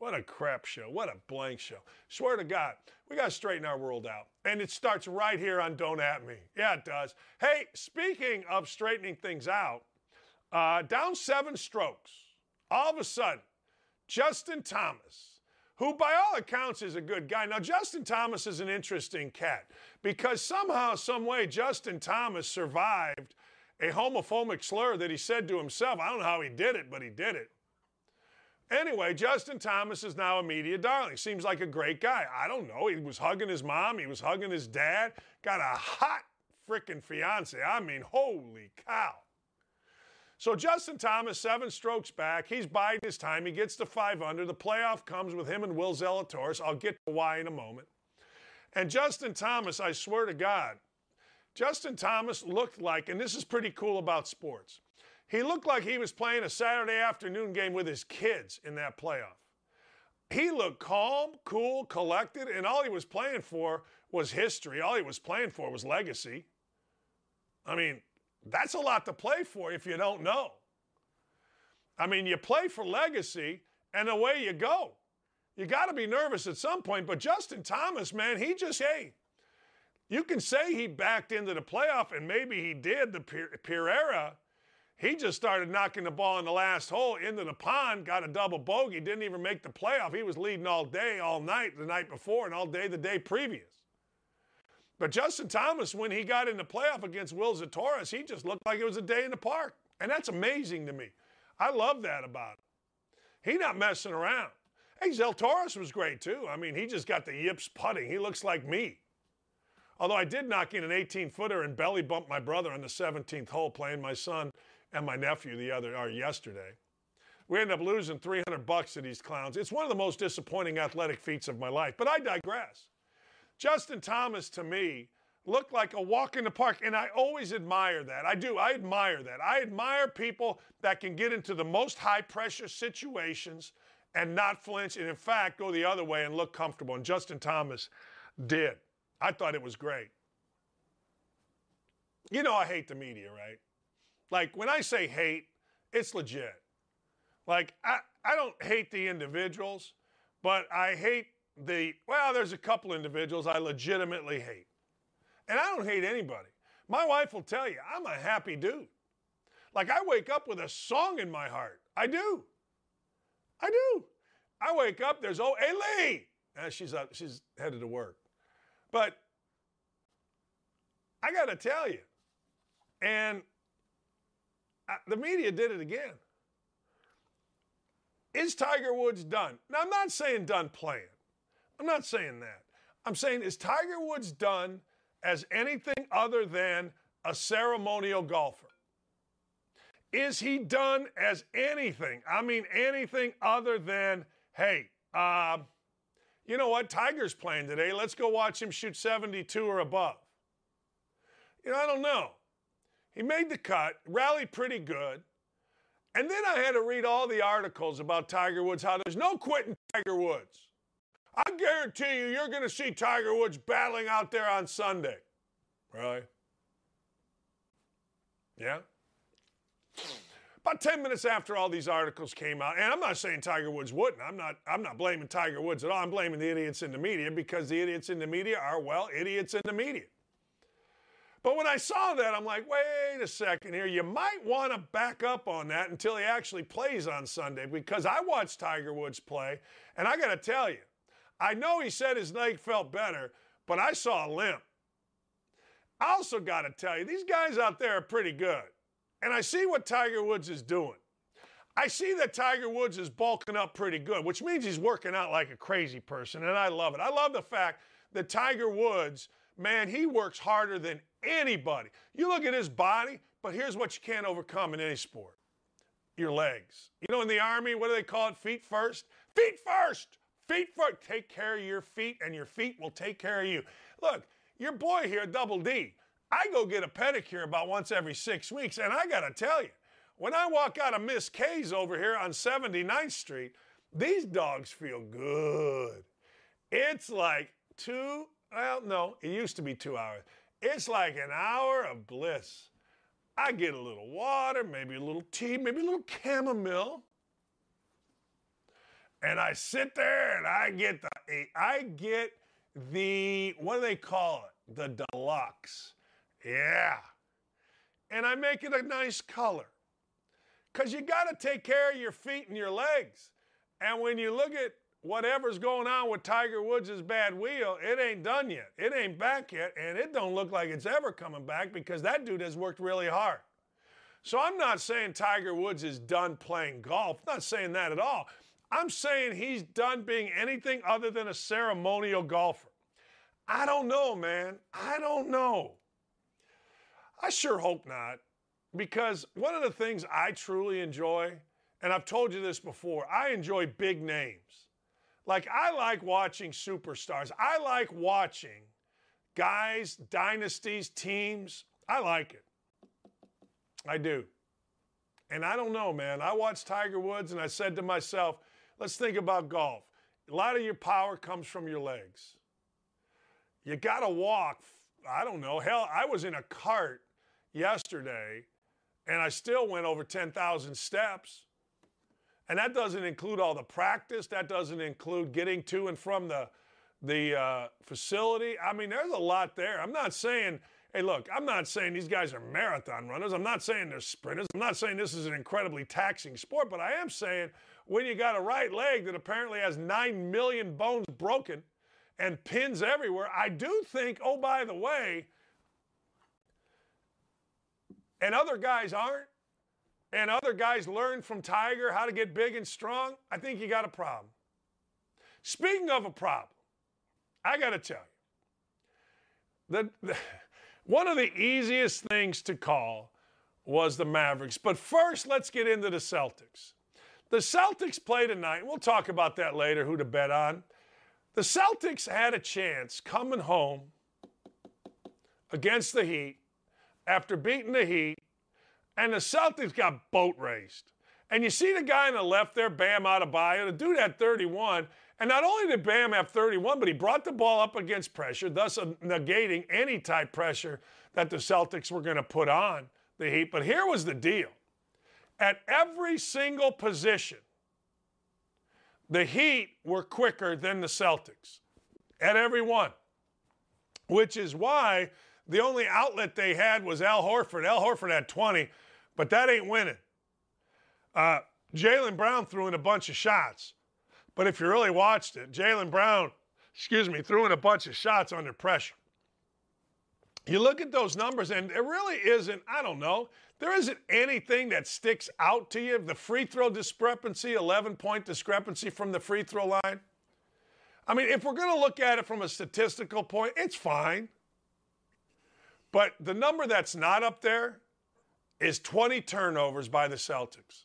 What a crap show. What a blank show. Swear to God, we got to straighten our world out. And it starts right here on Don't At Me. Yeah, it does. Hey, speaking of straightening things out, uh, down seven strokes, all of a sudden, Justin Thomas, who by all accounts is a good guy. Now, Justin Thomas is an interesting cat because somehow, some way, Justin Thomas survived a homophobic slur that he said to himself. I don't know how he did it, but he did it. Anyway, Justin Thomas is now a media darling. Seems like a great guy. I don't know. He was hugging his mom, he was hugging his dad. Got a hot freaking fiance. I mean, holy cow. So Justin Thomas, seven strokes back. He's biding his time. He gets to five under. The playoff comes with him and Will Zalatoris. I'll get to why in a moment. And Justin Thomas, I swear to God, Justin Thomas looked like, and this is pretty cool about sports. He looked like he was playing a Saturday afternoon game with his kids in that playoff. He looked calm, cool, collected, and all he was playing for was history. All he was playing for was legacy. I mean, that's a lot to play for if you don't know. I mean, you play for legacy, and away you go. You got to be nervous at some point. But Justin Thomas, man, he just, hey, you can say he backed into the playoff, and maybe he did, the Pereira. He just started knocking the ball in the last hole into the pond, got a double bogey, didn't even make the playoff. He was leading all day, all night, the night before, and all day the day previous. But Justin Thomas, when he got in the playoff against Will Zalatoris, he just looked like it was a day in the park. And that's amazing to me. I love that about him. He not messing around. Hey, Zalatoris was great too. I mean, he just got the yips putting. He looks like me. Although I did knock in an 18 footer and belly bumped my brother on the 17th hole playing my son and my nephew the other or yesterday. We ended up losing 300 bucks to these clowns. It's one of the most disappointing athletic feats of my life, but I digress. Justin Thomas to me looked like a walk in the park, and I always admire that. I do. I admire that. I admire people that can get into the most high pressure situations and not flinch, and in fact, go the other way and look comfortable. And Justin Thomas did. I thought it was great. You know, I hate the media, right? Like when I say hate, it's legit. Like I, I don't hate the individuals, but I hate the, well, there's a couple individuals I legitimately hate. And I don't hate anybody. My wife will tell you, I'm a happy dude. Like I wake up with a song in my heart. I do. I do. I wake up, there's, oh, hey, Lee. And she's, up, she's headed to work. But I got to tell you, and the media did it again. Is Tiger Woods done? Now, I'm not saying done playing. I'm not saying that. I'm saying, is Tiger Woods done as anything other than a ceremonial golfer? Is he done as anything? I mean, anything other than, hey, uh, you know what? Tiger's playing today. Let's go watch him shoot 72 or above. You know, I don't know. He made the cut, rallied pretty good. And then I had to read all the articles about Tiger Woods, how there's no quitting Tiger Woods. I guarantee you, you're going to see Tiger Woods battling out there on Sunday. Really? Yeah? About 10 minutes after all these articles came out, and I'm not saying Tiger Woods wouldn't. I'm not, I'm not blaming Tiger Woods at all. I'm blaming the idiots in the media because the idiots in the media are, well, idiots in the media. But when I saw that, I'm like, wait a second here. You might want to back up on that until he actually plays on Sunday because I watched Tiger Woods play, and I got to tell you, I know he said his leg felt better, but I saw a limp. I also got to tell you, these guys out there are pretty good. And I see what Tiger Woods is doing. I see that Tiger Woods is bulking up pretty good, which means he's working out like a crazy person, and I love it. I love the fact that Tiger Woods, man, he works harder than anybody. You look at his body, but here's what you can't overcome in any sport your legs. You know, in the Army, what do they call it? Feet first? Feet first. Feet first. Take care of your feet, and your feet will take care of you. Look, your boy here, Double D, I go get a pedicure about once every six weeks, and I got to tell you, when I walk out of Miss K's over here on 79th Street, these dogs feel good. It's like two, well, no, it used to be two hours. It's like an hour of bliss. I get a little water, maybe a little tea, maybe a little chamomile. And I sit there and I get the I get the what do they call it? The deluxe. Yeah. And I make it a nice color. Cuz you got to take care of your feet and your legs. And when you look at whatever's going on with Tiger Woods' bad wheel, it ain't done yet. It ain't back yet, and it don't look like it's ever coming back because that dude has worked really hard. So I'm not saying Tiger Woods is done playing golf. I'm not saying that at all. I'm saying he's done being anything other than a ceremonial golfer. I don't know, man. I don't know. I sure hope not. Because one of the things I truly enjoy, and I've told you this before, I enjoy big names. Like, I like watching superstars. I like watching guys, dynasties, teams. I like it. I do. And I don't know, man. I watched Tiger Woods and I said to myself, let's think about golf. A lot of your power comes from your legs. You got to walk. I don't know. Hell, I was in a cart yesterday and I still went over 10,000 steps. And that doesn't include all the practice. That doesn't include getting to and from the, the uh, facility. I mean, there's a lot there. I'm not saying, hey, look, I'm not saying these guys are marathon runners. I'm not saying they're sprinters. I'm not saying this is an incredibly taxing sport, but I am saying when you got a right leg that apparently has 9 million bones broken and pins everywhere, I do think, oh, by the way, and other guys aren't, and other guys learn from Tiger how to get big and strong, I think you got a problem. Speaking of a problem, I got to tell you, that one of the easiest things to call was the Mavericks. But first, let's get into the Celtics. The Celtics play tonight. We'll talk about that later, who to bet on. The Celtics had a chance coming home against the Heat after beating the Heat and the Celtics got boat raced. And you see the guy on the left there, Bam out of Adebayo, the dude had 31. And not only did Bam have 31, but he brought the ball up against pressure, thus uh, negating any type pressure that the Celtics were going to put on the Heat. But here was the deal. At every single position, the Heat were quicker than the Celtics. At every one. Which is why the only outlet they had was Al Horford. Al Horford had 20 but that ain't winning. Uh, Jaylen Brown threw in a bunch of shots. But if you really watched it, Jaylen Brown, excuse me, threw in a bunch of shots under pressure. You look at those numbers, and it really isn't, I don't know, there isn't anything that sticks out to you. The free throw discrepancy, 11 point discrepancy from the free throw line. I mean, if we're going to look at it from a statistical point, it's fine. But the number that's not up there is 20 turnovers by the Celtics.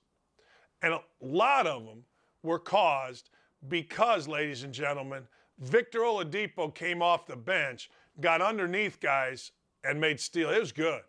And a lot of them were caused because, ladies and gentlemen, Victor Oladipo came off the bench, got underneath guys, and made steal. It was good.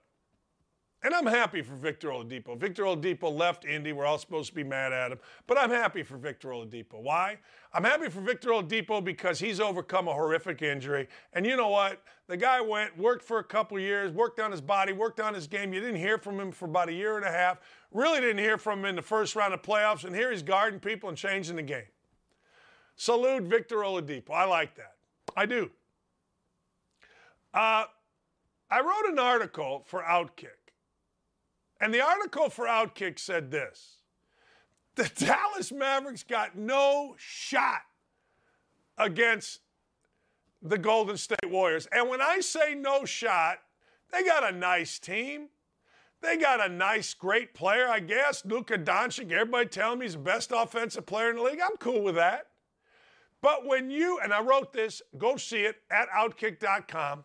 And I'm happy for Victor Oladipo. Victor Oladipo left Indy. We're all supposed to be mad at him. But I'm happy for Victor Oladipo. Why? I'm happy for Victor Oladipo because he's overcome a horrific injury. And you know what? The guy went, worked for a couple years, worked on his body, worked on his game. You didn't hear from him for about a year and a half. Really didn't hear from him in the first round of playoffs. And here he's guarding people and changing the game. Salute Victor Oladipo. I like that. I do. Uh, I wrote an article for Outkick. And the article for Outkick said this The Dallas Mavericks got no shot against the Golden State Warriors. And when I say no shot, they got a nice team. They got a nice, great player, I guess. Luka Doncic, everybody telling me he's the best offensive player in the league. I'm cool with that. But when you, and I wrote this, go see it at outkick.com.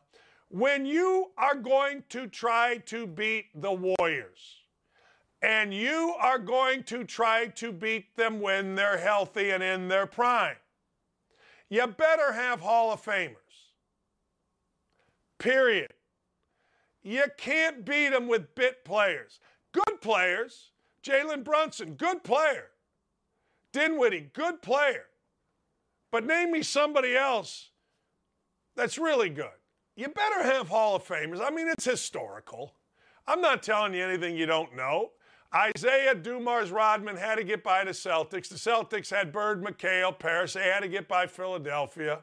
When you are going to try to beat the Warriors, And you are going to try to beat them when they're healthy and in their prime. You better have Hall of Famers. Period. You can't beat them with bit players. Good players. Jalen Brunson, good player. Dinwiddie, good player. But name me somebody else that's really good. You better have Hall of Famers. I mean, it's historical. I'm not telling you anything you don't know. Isiah Dumars, Rodman had to get by the Celtics. The Celtics had Bird, McHale, Parish. They had to get by Philadelphia.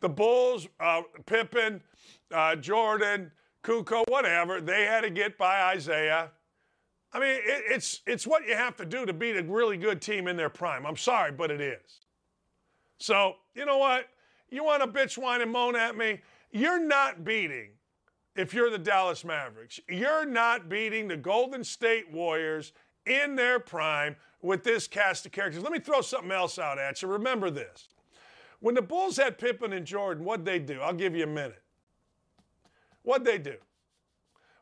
The Bulls, uh, Pippen, uh, Jordan, Kukoc, whatever, they had to get by Isiah. I mean, it, it's, it's what you have to do to beat a really good team in their prime. I'm sorry, but it is. So, you know what? You want to bitch, whine, and moan at me? You're not beating if you're the Dallas Mavericks. You're not beating the Golden State Warriors in their prime with this cast of characters. Let me throw something else out at you. Remember this. When the Bulls had Pippen and Jordan, what'd they do? I'll give you a minute. What'd they do?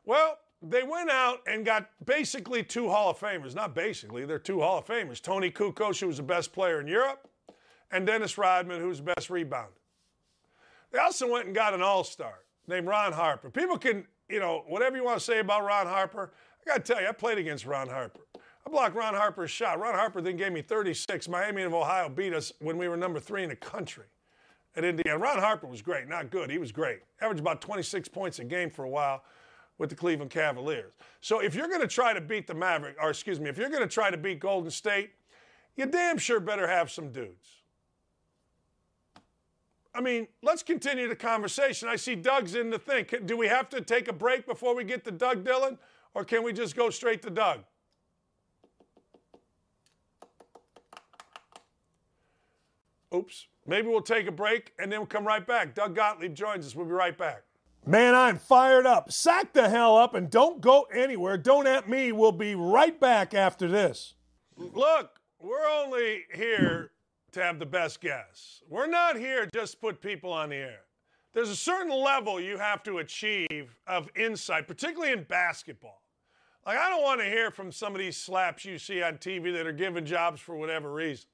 Well, they went out and got basically two Hall of Famers. Not basically, they're two Hall of Famers. Toni Kukoc, who was the best player in Europe, and Dennis Rodman, who's the best rebounder. They also went and got an all star named Ron Harper. People can, you know, whatever you want to say about Ron Harper, I got to tell you, I played against Ron Harper. I blocked Ron Harper's shot. Ron Harper then gave me 36. Miami of Ohio beat us when we were number three in the country at Indiana. Ron Harper was great, not good. He was great. Averaged about 26 points a game for a while with the Cleveland Cavaliers. So if you're going to try to beat the Maverick, or excuse me, if you're going to try to beat Golden State, you damn sure better have some dudes. I mean, let's continue the conversation. I see Doug's in the thing. Do we have to take a break before we get to Doug Dillon, or can we just go straight to Doug? Oops. Maybe we'll take a break and then we'll come right back. Doug Gottlieb joins us. We'll be right back. Man, I'm fired up. Sack the hell up and don't go anywhere. Don't at me. We'll be right back after this. Look, we're only here to have the best guess. We're not here just to put people on the air. There's a certain level you have to achieve of insight, particularly in basketball. Like, I don't want to hear from some of these slaps you see on TV that are given jobs for whatever reason.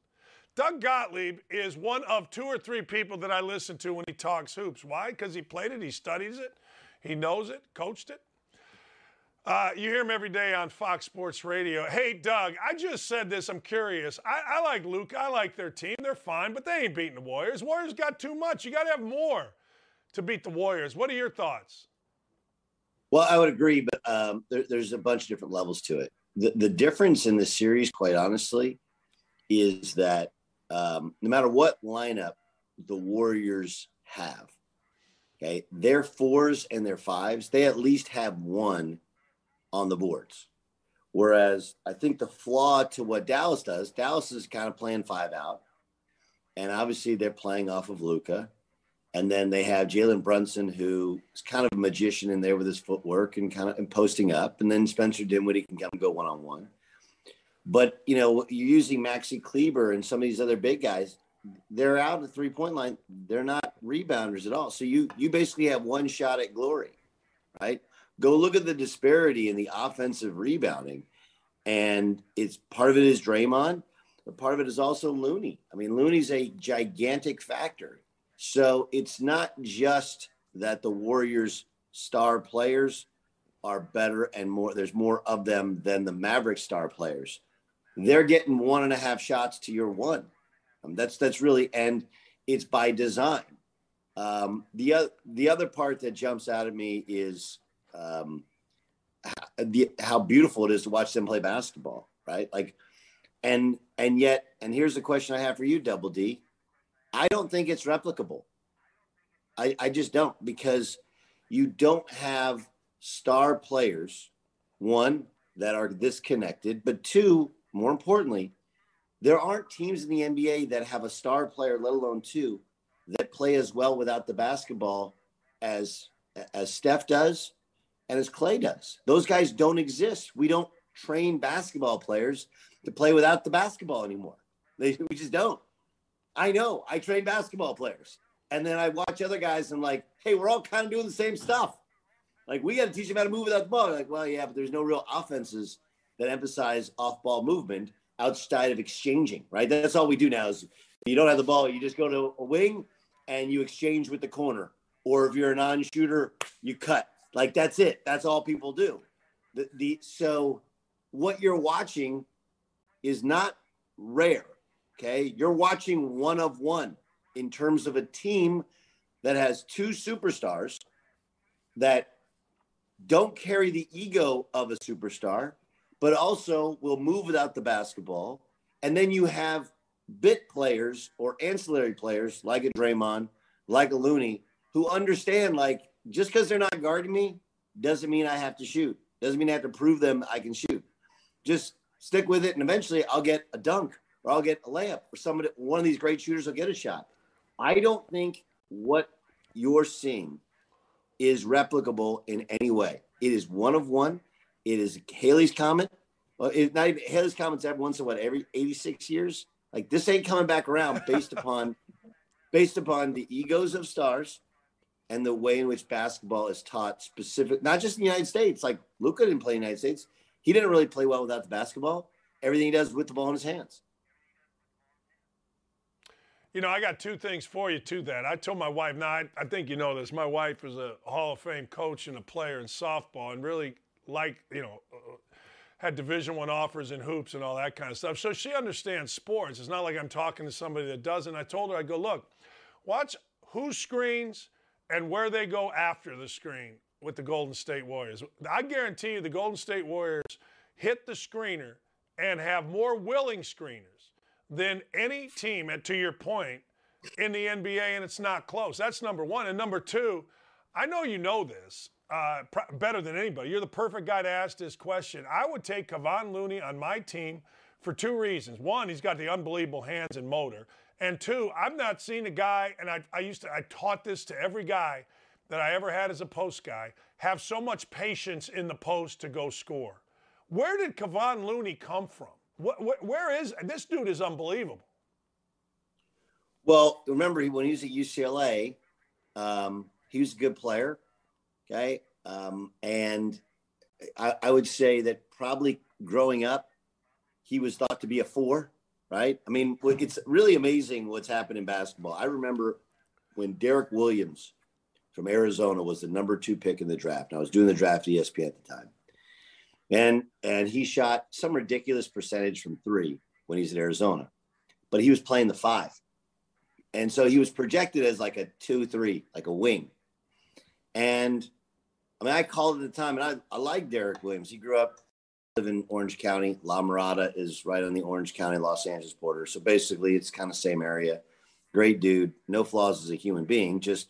Doug Gottlieb is one of two or three people that I listen to when he talks hoops. Why? Because he played it, he studies it, he knows it, coached it. Uh, you hear him every day on Fox Sports Radio. Hey, Doug, I just said this. I'm curious. I, I like Luke. I like their team. They're fine, but they ain't beating the Warriors. Warriors got too much. You got to have more to beat the Warriors. What are your thoughts? Well, I would agree, but um, there, there's a bunch of different levels to it. The, the difference in the series, quite honestly, is that um, no matter what lineup the Warriors have, okay, their fours and their fives, they at least have one on the boards. Whereas I think the flaw to what Dallas does, Dallas is kind of playing five out. And obviously they're playing off of Luka. And then they have Jalen Brunson, who is kind of a magician in there with his footwork and kind of and posting up. And then Spencer Dinwiddie can come and go one on one. But you know, you're using Maxi Kleber and some of these other big guys. They're out the three point line. They're not rebounders at all. So you you basically have one shot at glory, right? Go look at the disparity in the offensive rebounding. And it's part of it is Draymond, but part of it is also Looney. I mean, Looney's a gigantic factor. So it's not just that the Warriors' star players are better and more, there's more of them than the Maverick star players. They're getting one and a half shots to your one. Um, that's that's really and it's by design. Um, the other the other part that jumps out at me is um, the, how beautiful it is to watch them play basketball, right? Like, and and yet, and here's the question I have for you, Double D. I don't think it's replicable. I, I just don't because you don't have star players, one, that are this connected, but two, more importantly, there aren't teams in the NBA that have a star player, let alone two, that play as well without the basketball as as Steph does and as Klay does. Those guys don't exist. We don't train basketball players to play without the basketball anymore. They, we just don't. I know. I train basketball players. And then I watch other guys and like, hey, we're all kind of doing the same stuff. Like we got to teach them how to move without the ball. Like, well, yeah, but there's no real offenses that emphasize off-ball movement outside of exchanging, right? That's all we do now. Is you don't have the ball, you just go to a wing and you exchange with the corner. Or if you're a non-shooter, you cut. Like that's it. That's all people do. The, the so what you're watching is not rare. Okay, you're watching one of one in terms of a team that has two superstars that don't carry the ego of a superstar, but also will move without the basketball. And then you have bit players or ancillary players like a Draymond, like a Looney, who understand like just because they're not guarding me doesn't mean I have to shoot. Doesn't mean I have to prove them I can shoot. Just stick with it, and eventually I'll get a dunk or I'll get a layup or somebody one of these great shooters will get a shot. I don't think what you're seeing is replicable in any way. It is one of one. It is Halley's Comet. Well, it's not even Halley's Comet's every once in what every 86 years. Like this ain't coming back around based upon based upon the egos of stars and the way in which basketball is taught specific, not just in the United States. Like Luka didn't play in the United States. He didn't really play well without the basketball. Everything he does with the ball in his hands. You know, I got two things for you to that. I told my wife, now I, I think you know this. My wife is a Hall of Fame coach and a player in softball, and really like you know uh, had Division One offers in hoops and all that kind of stuff. So she understands sports. It's not like I'm talking to somebody that doesn't. I told her, I go, look, watch who screens and where they go after the screen with the Golden State Warriors. I guarantee you, the Golden State Warriors hit the screener and have more willing screeners than any team. And to your point, in the NBA, and it's not close. That's number one. And number two, I know you know this uh, pr- better than anybody. You're the perfect guy to ask this question. I would take Kevon Looney on my team for two reasons. One, he's got the unbelievable hands and motor. And two, I've not seen a guy, and I, I used to, I taught this to every guy that I ever had as a post guy, have so much patience in the post to go score. Where did Kevon Looney come from? What, what, where is this dude? Is unbelievable. Well, remember when he was at UCLA, um, he was a good player. Okay, um, and I, I would say that probably growing up, he was thought to be a four. Right? I mean, it's really amazing what's happened in basketball. I remember when Derrick Williams from Arizona was the number two pick in the draft. I was doing the draft at ESPN at the time and and he shot some ridiculous percentage from three when he's in Arizona, but he was playing the five, and so he was projected as like a two three, like a wing, and I mean I called at the time, and I I like Derrick Williams. He grew up live in Orange County. La Mirada is right on the Orange County Los Angeles border, so basically it's kind of same area. Great dude, no flaws as a human being, just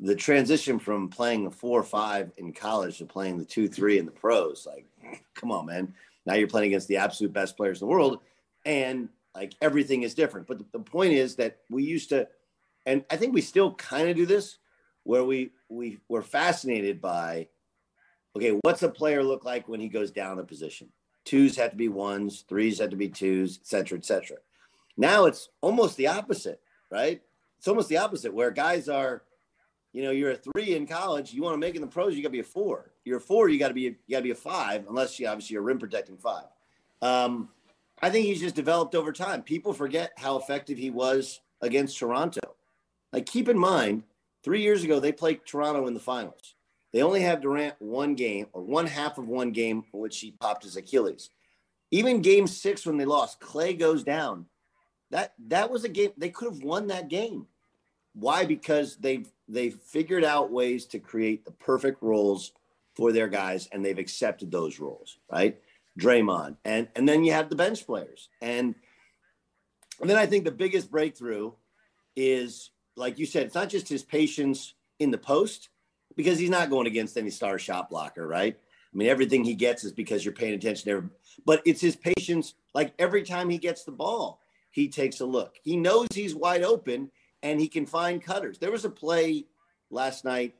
the transition from playing the four or five in college to playing the two three in the pros like come on man now you're playing against the absolute best players in the world and like everything is different but the, the point is that we used to and i think we still kind of do this where we we were fascinated by okay what's a player look like when he goes down a position twos have to be ones threes have to be twos et cetera et cetera now it's almost the opposite right it's almost the opposite where guys are you know, you're a three in college. You want to make in the pros, you got to be a four. You're a four, you got to be you got to be a five, unless you obviously you're a rim protecting five. Um, I think he's just developed over time. People forget how effective he was against Toronto. Like, keep in mind, three years ago they played Toronto in the finals. They only have Durant one game or one half of one game which he popped his Achilles. Even game six when they lost, Klay goes down. That that was a game they could have won that game. Why? Because they've they've figured out ways to create the perfect roles for their guys, and they've accepted those roles, right? Draymond, and and then you have the bench players, and and then I think the biggest breakthrough is, like you said, it's not just his patience in the post, because he's not going against any star shot blocker, right? I mean, everything he gets is because you're paying attention to but it's his patience. Like every time he gets the ball, he takes a look. He knows he's wide open and he can find cutters. There was a play last night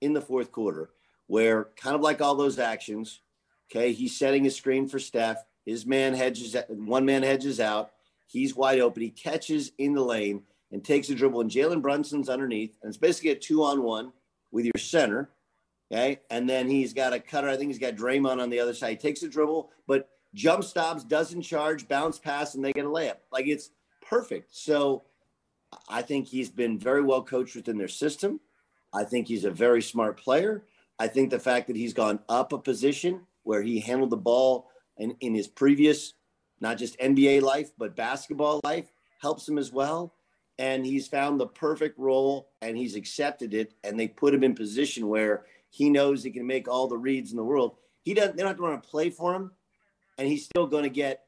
in the fourth quarter where, kind of like all those actions, okay, he's setting a screen for Steph. His man hedges, one man hedges out. He's wide open. He catches in the lane and takes a dribble, and Jalen Brunson's underneath. And it's basically a two on one with your center. Okay. And then he's got a cutter. I think he's got Draymond on the other side. He takes a dribble, but jump stops, doesn't charge, bounce pass, and they get a layup. Like it's perfect. So I think he's been very well coached within their system. I think he's a very smart player. I think the fact that he's gone up a position where he handled the ball in, in his previous, not just NBA life, but basketball life helps him as well. And he's found the perfect role and he's accepted it. And they put him in position where he knows he can make all the reads in the world. He doesn't, they don't have to run a play for him. And he's still going to get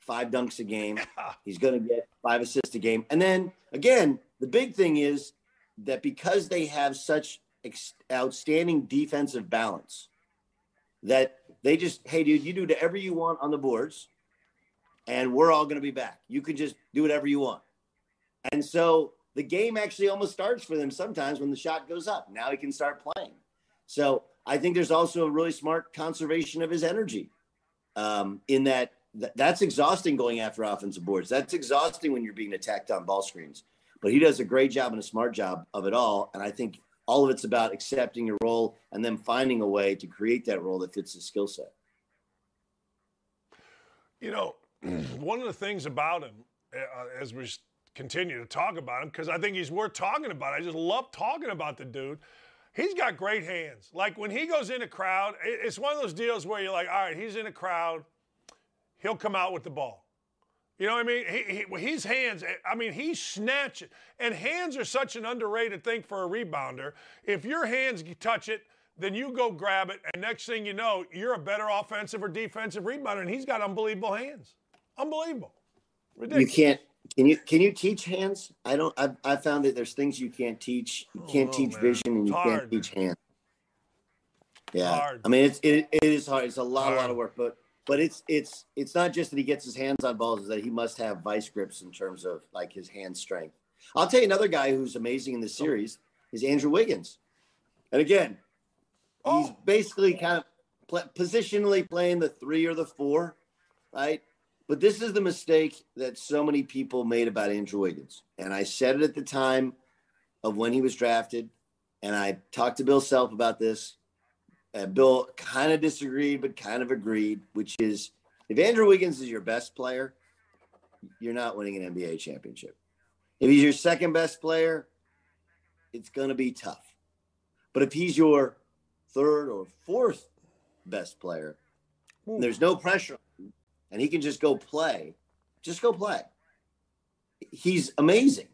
five dunks a game. He's going to get five assists a game. And then again, the big thing is that because they have such ex- outstanding defensive balance, that they just, hey, dude, you do whatever you want on the boards, and we're all going to be back. You can just do whatever you want. And so the game actually almost starts for them sometimes when the shot goes up. Now he can start playing. So I think there's also a really smart conservation of his energy um, in that th- that's exhausting going after offensive boards. That's exhausting when you're being attacked on ball screens. But he does a great job and a smart job of it all. And I think all of it's about accepting your role and then finding a way to create that role that fits his skill set. You know, one of the things about him, uh, as we continue to talk about him, because I think he's worth talking about. I just love talking about the dude. He's got great hands. Like when he goes in a crowd, it's one of those deals where you're like, all right, he's in a crowd, he'll come out with the ball. You know what I mean? He, he, his hands, eh, I mean, he's snatching. And hands are such an underrated thing for a rebounder. If your hands touch it, then you go grab it, and next thing you know, you're a better offensive or defensive rebounder, and he's got unbelievable hands. Unbelievable. Ridiculous. You can't. Can you can you teach hands? I don't. I've, I found that there's things you can't teach. You oh, can't oh, teach man. vision, and you can't teach hands. Yeah, hard. I mean it's it, it is hard. It's a lot, hard. a lot of work, but but it's it's it's not just that he gets his hands on balls; is that he must have vice grips in terms of like his hand strength. I'll tell you another guy who's amazing in this oh. series is Andrew Wiggins, and again, oh. he's basically kind of pl- positionally playing the three or the four, right? But this is the mistake that so many people made about Andrew Wiggins, and I said it at the time of when he was drafted, and I talked to Bill Self about this And Bill kind of disagreed, but kind of agreed, which is if Andrew Wiggins is your best player, you're not winning an NBA championship. If he's your second best player, it's going to be tough. But if he's your third or fourth best player, there's no pressure and he can just go play, just go play. He's amazing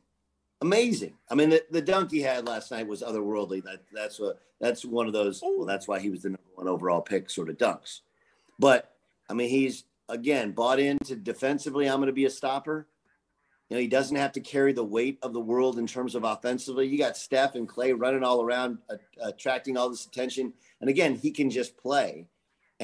amazing. I mean, the, the dunk he had last night was otherworldly. That that's that's one of those. Well, that's why he was the number one overall pick, sort of dunks. But I mean, he's again bought into defensively. I'm going to be a stopper. You know, he doesn't have to carry the weight of the world in terms of offensively. You got Steph and Klay running all around, uh, attracting all this attention. And again, he can just play.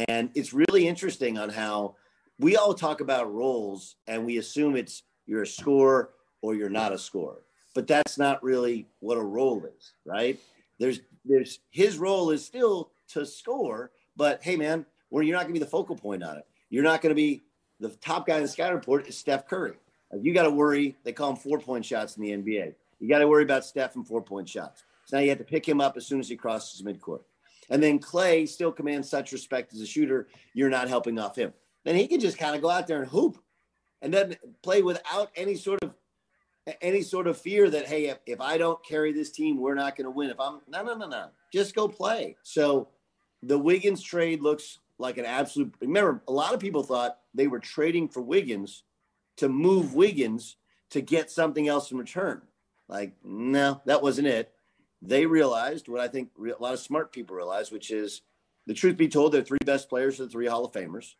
And it's really interesting on how we all talk about roles and we assume it's you're a scorer or you're not a scorer but that's not really what a role is, right? There's there's his role is still to score, but hey man, where you're not gonna be the focal point on it. You're not gonna be the top guy in the scouting report is Steph Curry. You got to worry. They call him four point shots in the NBA. You got to worry about Steph and four point shots. So now you have to pick him up as soon as he crosses midcourt. And then Klay still commands such respect as a shooter. You're not helping off him. Then he can just kind of go out there and hoop and then play without any sort of any sort of fear that hey, if, if I don't carry this team, we're not going to win. If I'm no, no, no, no, just go play. So the Wiggins trade looks like an absolute. Remember, a lot of people thought they were trading for Wiggins to move Wiggins to get something else in return. Like, no, that wasn't it. They realized what I think a lot of smart people realize, which is the truth be told, their three best players are the three Hall of Famers.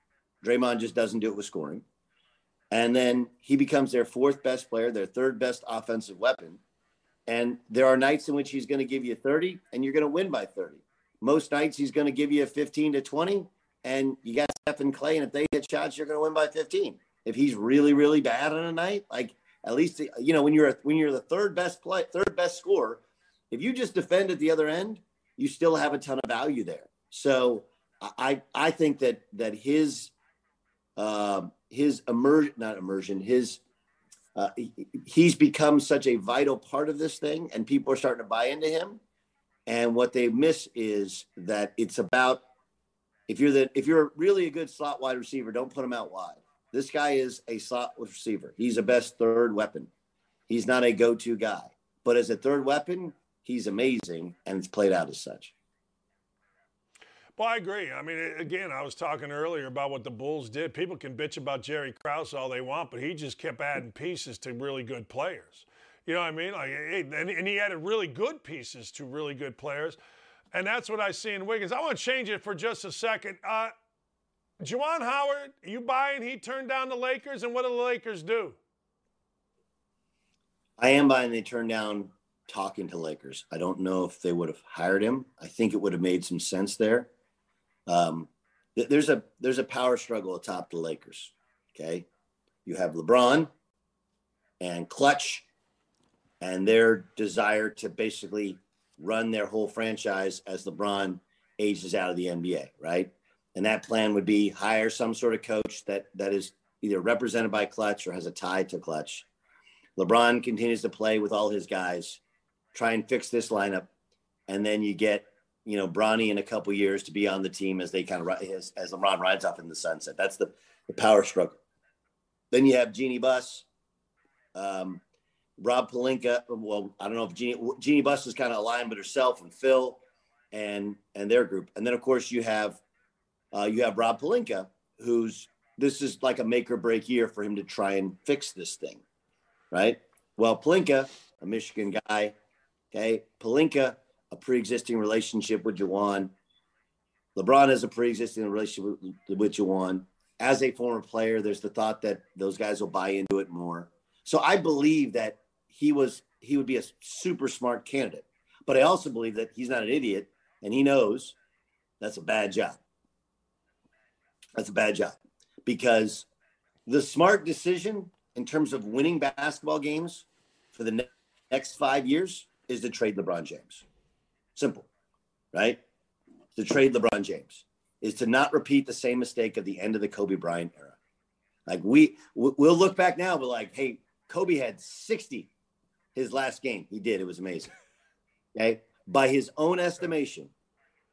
Draymond just doesn't do it with scoring. And then he becomes their fourth best player, their third best offensive weapon. And there are nights in which he's going to give you 30 and you're going to win by 30. Most nights he's going to give you a 15 to 20 and you got Steph and Klay. And if they hit shots, you're going to win by 15. If he's really, really bad on a night, like at least, you know, when you're, a, when you're the third best play, third best scorer, if you just defend at the other end, you still have a ton of value there. So I, I think that, that his, uh, his immersion, not immersion, his uh, he's become such a vital part of this thing, and people are starting to buy into him. And what they miss is that it's about if you're the if you're really a good slot wide receiver, don't put him out wide. This guy is a slot receiver. He's a best third weapon. He's not a go-to guy, but as a third weapon, he's amazing and it's played out as such. Well, I agree. I mean, again, I was talking earlier about what the Bulls did. People can bitch about Jerry Krause all they want, but he just kept adding pieces to really good players. You know what I mean? Like, and he added really good pieces to really good players. And that's what I see in Wiggins. I want to change it for just a second. Uh, Juwan Howard, you buying he turned down the Lakers, and what do the Lakers do? I am buying they turned down talking to Lakers. I don't know if they would have hired him. I think it would have made some sense there. Um, th- there's a there's a power struggle atop the Lakers. Okay, you have LeBron and Klutch, and their desire to basically run their whole franchise as LeBron ages out of the NBA, right? And that plan would be hire some sort of coach that that is either represented by Klutch or has a tie to Klutch. LeBron continues to play with all his guys, try and fix this lineup, and then you get you know Bronny in a couple years to be on the team as they kind of as, as LeBron rides off in the sunset. That's the, the power struggle. Then you have Jeanie Buss, um, Rob Pelinka. Well, I don't know if Jeanie, Jeanie Buss is kind of aligned with herself and Phil and and their group. And then of course you have uh, you have Rob Pelinka, who's this is like a make or break year for him to try and fix this thing, right? Well, Pelinka, a Michigan guy, okay, Pelinka, a pre-existing relationship with Juwan. LeBron has a pre-existing relationship with, with. As a former player, there's the thought that those guys will buy into it more. So I believe that he was he would be a super smart candidate. But I also believe that he's not an idiot and he knows that's a bad job. That's a bad job because the smart decision in terms of winning basketball games for the ne- next five years is to trade LeBron James. Simple, right? To trade LeBron James is to not repeat the same mistake at the end of the Kobe Bryant era. Like we, we'll look back now, but like, hey, Kobe had 60 his last game. He did. It was amazing. Okay. By his own estimation,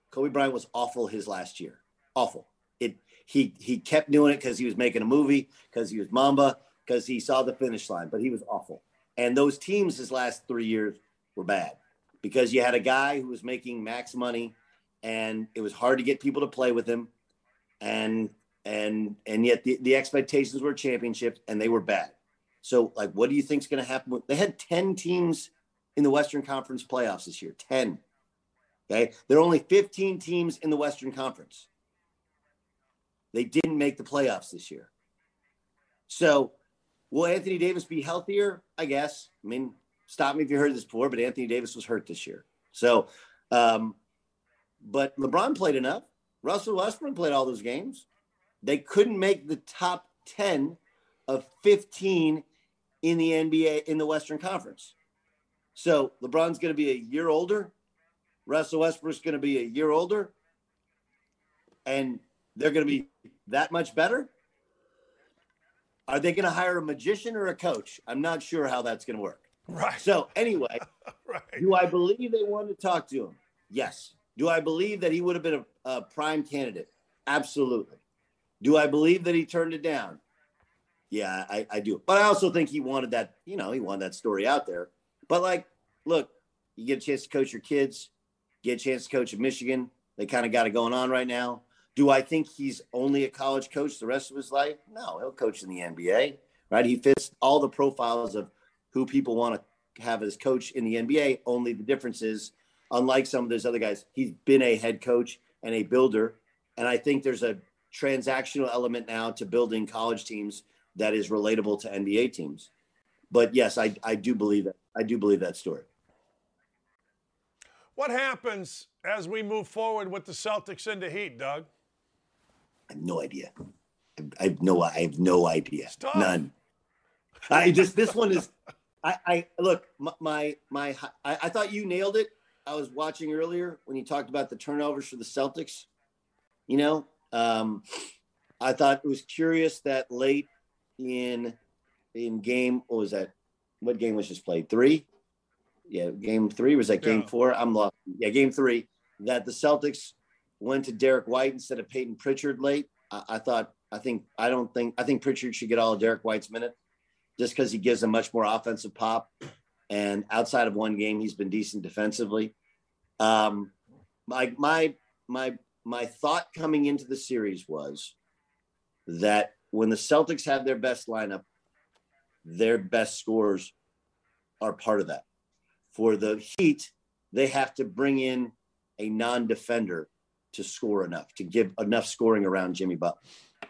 Kobe Bryant was awful his last year. Awful. It he he kept doing it because he was making a movie, because he was Mamba, because he saw the finish line, but he was awful. And those teams his last three years were bad because you had a guy who was making max money and it was hard to get people to play with him. And and and yet the, the expectations were championships and they were bad. So, like, what do you think is going to happen? They had 10 teams in the Western Conference playoffs this year. 10. Okay. There are only 15 teams in the Western Conference. They didn't make the playoffs this year. So, will Anthony Davis be healthier? I guess. I mean, stop me if you heard this before, but Anthony Davis was hurt this year. So, um, but LeBron played enough. Russell Westbrook played all those games. They couldn't make the top 10 of 15 in the NBA in the Western Conference. So LeBron's going to be a year older. Russell Westbrook's going to be a year older. And they're going to be that much better. Are they going to hire a magician or a coach? I'm not sure how that's going to work. Right. So, anyway, right. do I believe they wanted to talk to him? Yes. Do I believe that he would have been a, a prime candidate? Absolutely. Do I believe that he turned it down? Yeah, I, I do. But I also think he wanted that, you know, he wanted that story out there. But like, look, you get a chance to coach your kids, get a chance to coach at Michigan. They kind of got it going on right now. Do I think he's only a college coach the rest of his life? No, he'll coach in the NBA, right? He fits all the profiles of who people want to have as coach in the NBA. Only the difference is, unlike some of those other guys, he's been a head coach and a builder. And I think there's a transactional element now to building college teams that is relatable to NBA teams. But yes, I, I do believe that. I do believe that story. What happens as we move forward with the Celtics into Heat, Doug? I have no idea. I have no. I have no idea. None. I just this one is. I, I look my my, my I, I thought you nailed it. I was watching earlier when you talked about the turnovers for the Celtics. You know, um, I thought it was curious that late in in game what was that? What game was just played? Three. yeah, game three was that game Yeah. four. I'm lost. Yeah, game three that the Celtics went to Derrick White instead of Peyton Pritchard late. I, I thought, I think, I don't think, I think Pritchard should get all of Derrick White's minute just because he gives a much more offensive pop. And outside of one game, he's been decent defensively. Um, my, my, my, my thought coming into the series was that when the Celtics have their best lineup, their best scores are part of that. For the Heat, they have to bring in a non-defender to score enough, to give enough scoring around Jimmy Butler,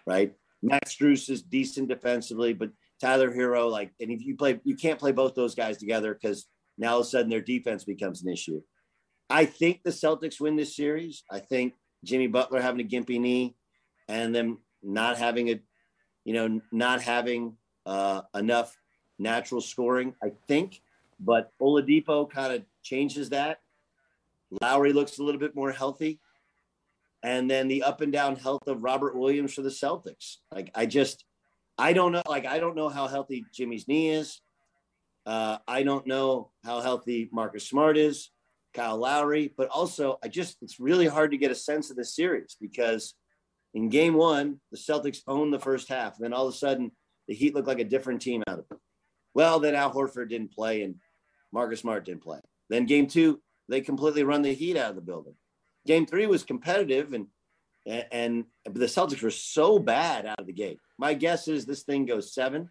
right? Max Strus is decent defensively, but Tyler Herro, like, and if you play, you can't play both those guys together because now all of a sudden their defense becomes an issue. I think the Celtics win this series. I think Jimmy Butler having a gimpy knee and them not having a, you know, not having uh, enough natural scoring, I think. But Oladipo kind of changes that. Lowry looks a little bit more healthy. And then the up and down health of Robert Williams for the Celtics. Like, I just, I don't know. Like, I don't know how healthy Jimmy's knee is. Uh, I don't know how healthy Marcus Smart is, Kyle Lowry, but also I just, it's really hard to get a sense of this series because in game one, the Celtics owned the first half. And then all of a sudden, the Heat looked like a different team out of it. Well, then Al Horford didn't play and Marcus Smart didn't play. Then game two, they completely run the Heat out of the building. Game three was competitive and and the Celtics were so bad out of the gate. My guess is this thing goes seven,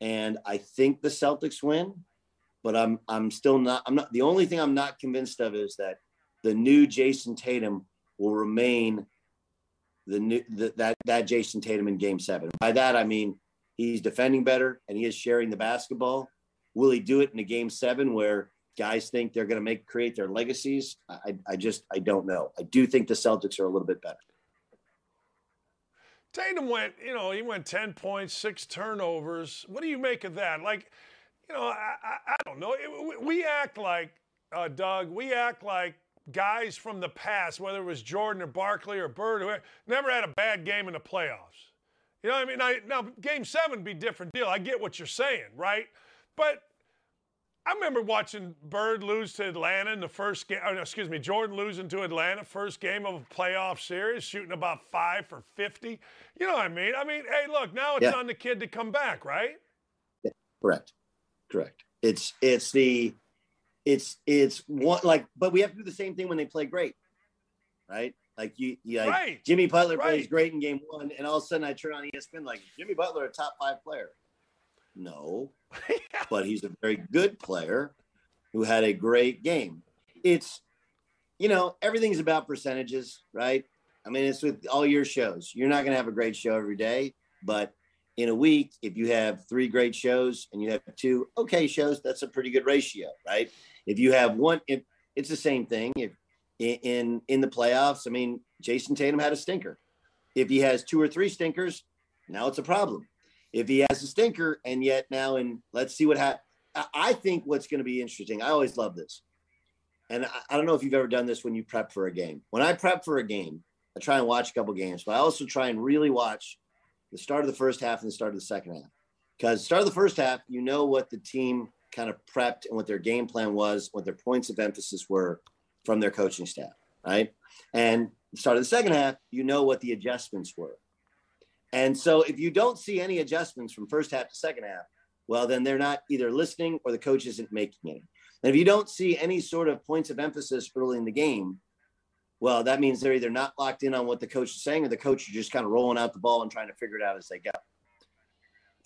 and I think the Celtics win. But I'm I'm still not. I'm not. The only thing I'm not convinced of is that the new Jayson Tatum will remain the new the, that that Jayson Tatum in Game Seven. By that I mean he's defending better and he is sharing the basketball. Will he do it in a Game Seven where guys think they're going to make create their legacies? I, I just I don't know. I do think the Celtics are a little bit better. Tatum went, you know, he went 10 points, six turnovers. What do you make of that? Like, you know, I, I, I don't know. It, we act like, uh, Doug, we act like guys from the past, whether it was Jordan or Barkley or Bird, whoever, never had a bad game in the playoffs. You know what I mean? I, now, game seven be a different deal. I get what you're saying, right? But I remember watching Bird lose to Atlanta in the first game. Oh, excuse me, Jordan losing to Atlanta first game of a playoff series, shooting about five for fifty. You know what I mean? I mean, hey, look, now it's Yeah. on the kid to come back, right? Correct. Correct. It's it's the it's it's one like but we have to do the same thing when they play great. Right? Like you, you like Right. Jimmy Butler Right. plays great in game one, and all of a sudden I turn on ESPN like Jimmy Butler, a top five player. No, but he's a very good player who had a great game. It's you know, everything's about percentages, right? I mean, it's with all your shows. You're not gonna have a great show every day, but in a week, if you have three great shows and you have two okay shows, that's a pretty good ratio, right? If you have one, it, it's the same thing. If in, in in the playoffs, I mean, Jayson Tatum had a stinker. If he has two or three stinkers, now it's a problem. If he has a stinker and yet now and let's see what happens. I think what's going to be interesting. I always love this, and I, I don't know if you've ever done this when you prep for a game. When I prep for a game, I try and watch a couple games, but I also try and really watch the start of the first half and the start of the second half. Because start of the first half, you know what the team kind of prepped and what their game plan was, what their points of emphasis were from their coaching staff, right? And start of the second half, you know what the adjustments were. And so if you don't see any adjustments from first half to second half, well, then they're not either listening or the coach isn't making any. And if you don't see any sort of points of emphasis early in the game, well, that means they're either not locked in on what the coach is saying or the coach is just kind of rolling out the ball and trying to figure it out as they go.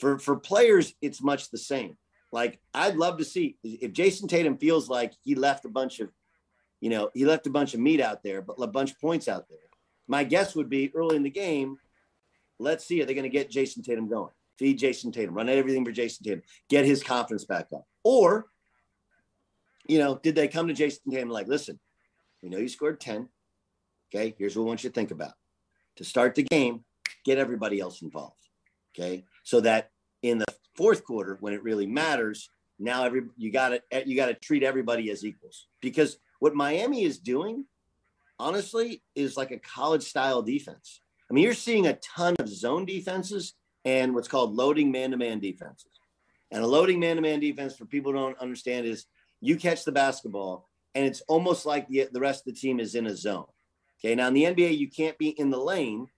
For for players, it's much the same. Like I'd love to see if Jayson Tatum feels like he left a bunch of, you know, he left a bunch of meat out there, but a bunch of points out there. My guess would be early in the game, let's see, are they going to get Jayson Tatum going? Feed Jayson Tatum, run everything for Jayson Tatum, get his confidence back up. Or, you know, did they come to Jayson Tatum like, listen, we know you scored 10. Okay, here's what I want you to think about. To start the game, get everybody else involved. Okay, so that in the fourth quarter, when it really matters, now every you got to you got to treat everybody as equals. Because what Miami is doing, honestly, is like a college style defense. I mean, you're seeing a ton of zone defenses and what's called loading man to man defenses. And a loading man to man defense, for people who don't understand, is you catch the basketball, and it's almost like the, the rest of the team is in a zone. Okay. Now in the NBA, you can't be in the lane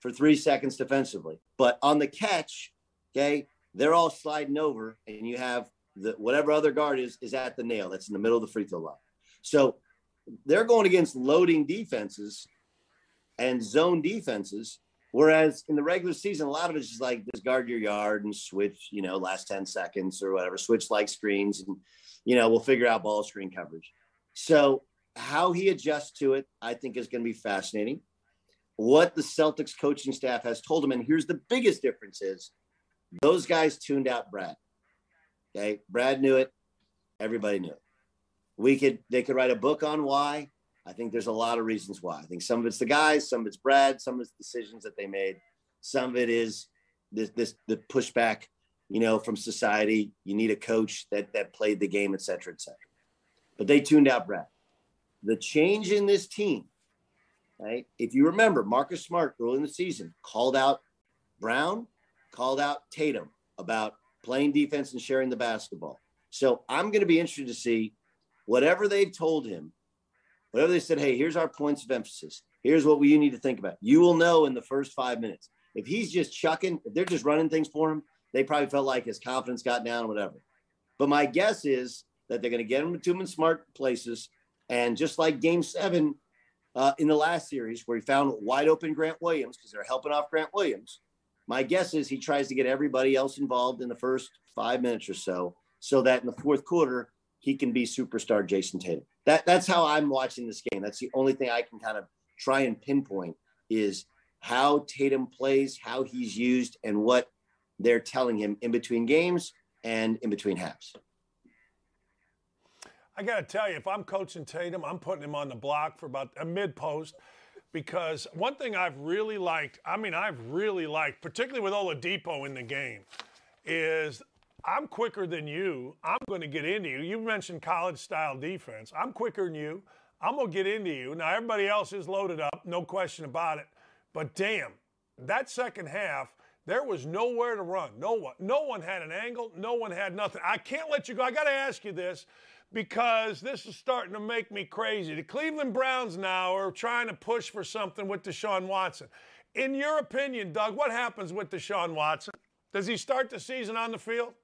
for three seconds defensively, but on the catch, okay, they're all sliding over, and you have the whatever other guard is is at the nail. That's in the middle of the free throw line. So they're going against loading defenses and zone defenses. Whereas in the regular season, a lot of it's just like just guard your yard and switch, you know, last 10 seconds or whatever, switch like screens and, you know, we'll figure out ball screen coverage. So how he adjusts to it, I think is going to be fascinating. What the Celtics coaching staff has told him, and here's the biggest difference is those guys tuned out Brad. Okay. Brad knew it. Everybody knew it. We could, they could write a book on why. I think there's a lot of reasons why. I think some of it's the guys, some of it's Brad, some of it's decisions that they made. Some of it is this, this the pushback, you know, from society. You need a coach that that played the game, et cetera, et cetera. But they tuned out Brad. The change in this team, right? If you remember, Marcus Smart early in the season called out Brown, called out Tatum about playing defense and sharing the basketball. So I'm going to be interested to see whatever they've told him, whatever they said, hey, here's our points of emphasis. Here's what you need to think about. You will know in the first five minutes. If he's just chucking, if they're just running things for him, they probably felt like his confidence got down or whatever. But my guess is that they're going to get him to him in smart places. And just like game seven uh, in the last series, where he found wide open Grant Williams because they're helping off Grant Williams, my guess is he tries to get everybody else involved in the first five minutes or so, so that in the fourth quarter, he can be superstar Jayson Tatum. That, that's how I'm watching this game. That's the only thing I can kind of try and pinpoint is how Tatum plays, how he's used, and what they're telling him in between games and in between halves. I got to tell you, if I'm coaching Tatum, I'm putting him on the block for about uh, a mid post because one thing I've really liked, I mean, I've really liked, particularly with Oladipo in the game, is I'm quicker than you. I'm going to get into you. You mentioned college style defense. I'm quicker than you. I'm going to get into you. Now, everybody else is loaded up, no question about it. But damn, that second half, there was nowhere to run. No one. No one had an angle. No one had nothing. I can't let you go. I got to ask you this because this is starting to make me crazy. The Cleveland Browns now are trying to push for something with Deshaun Watson. In your opinion, Doug, what happens with Deshaun Watson? Does he start the season on the field?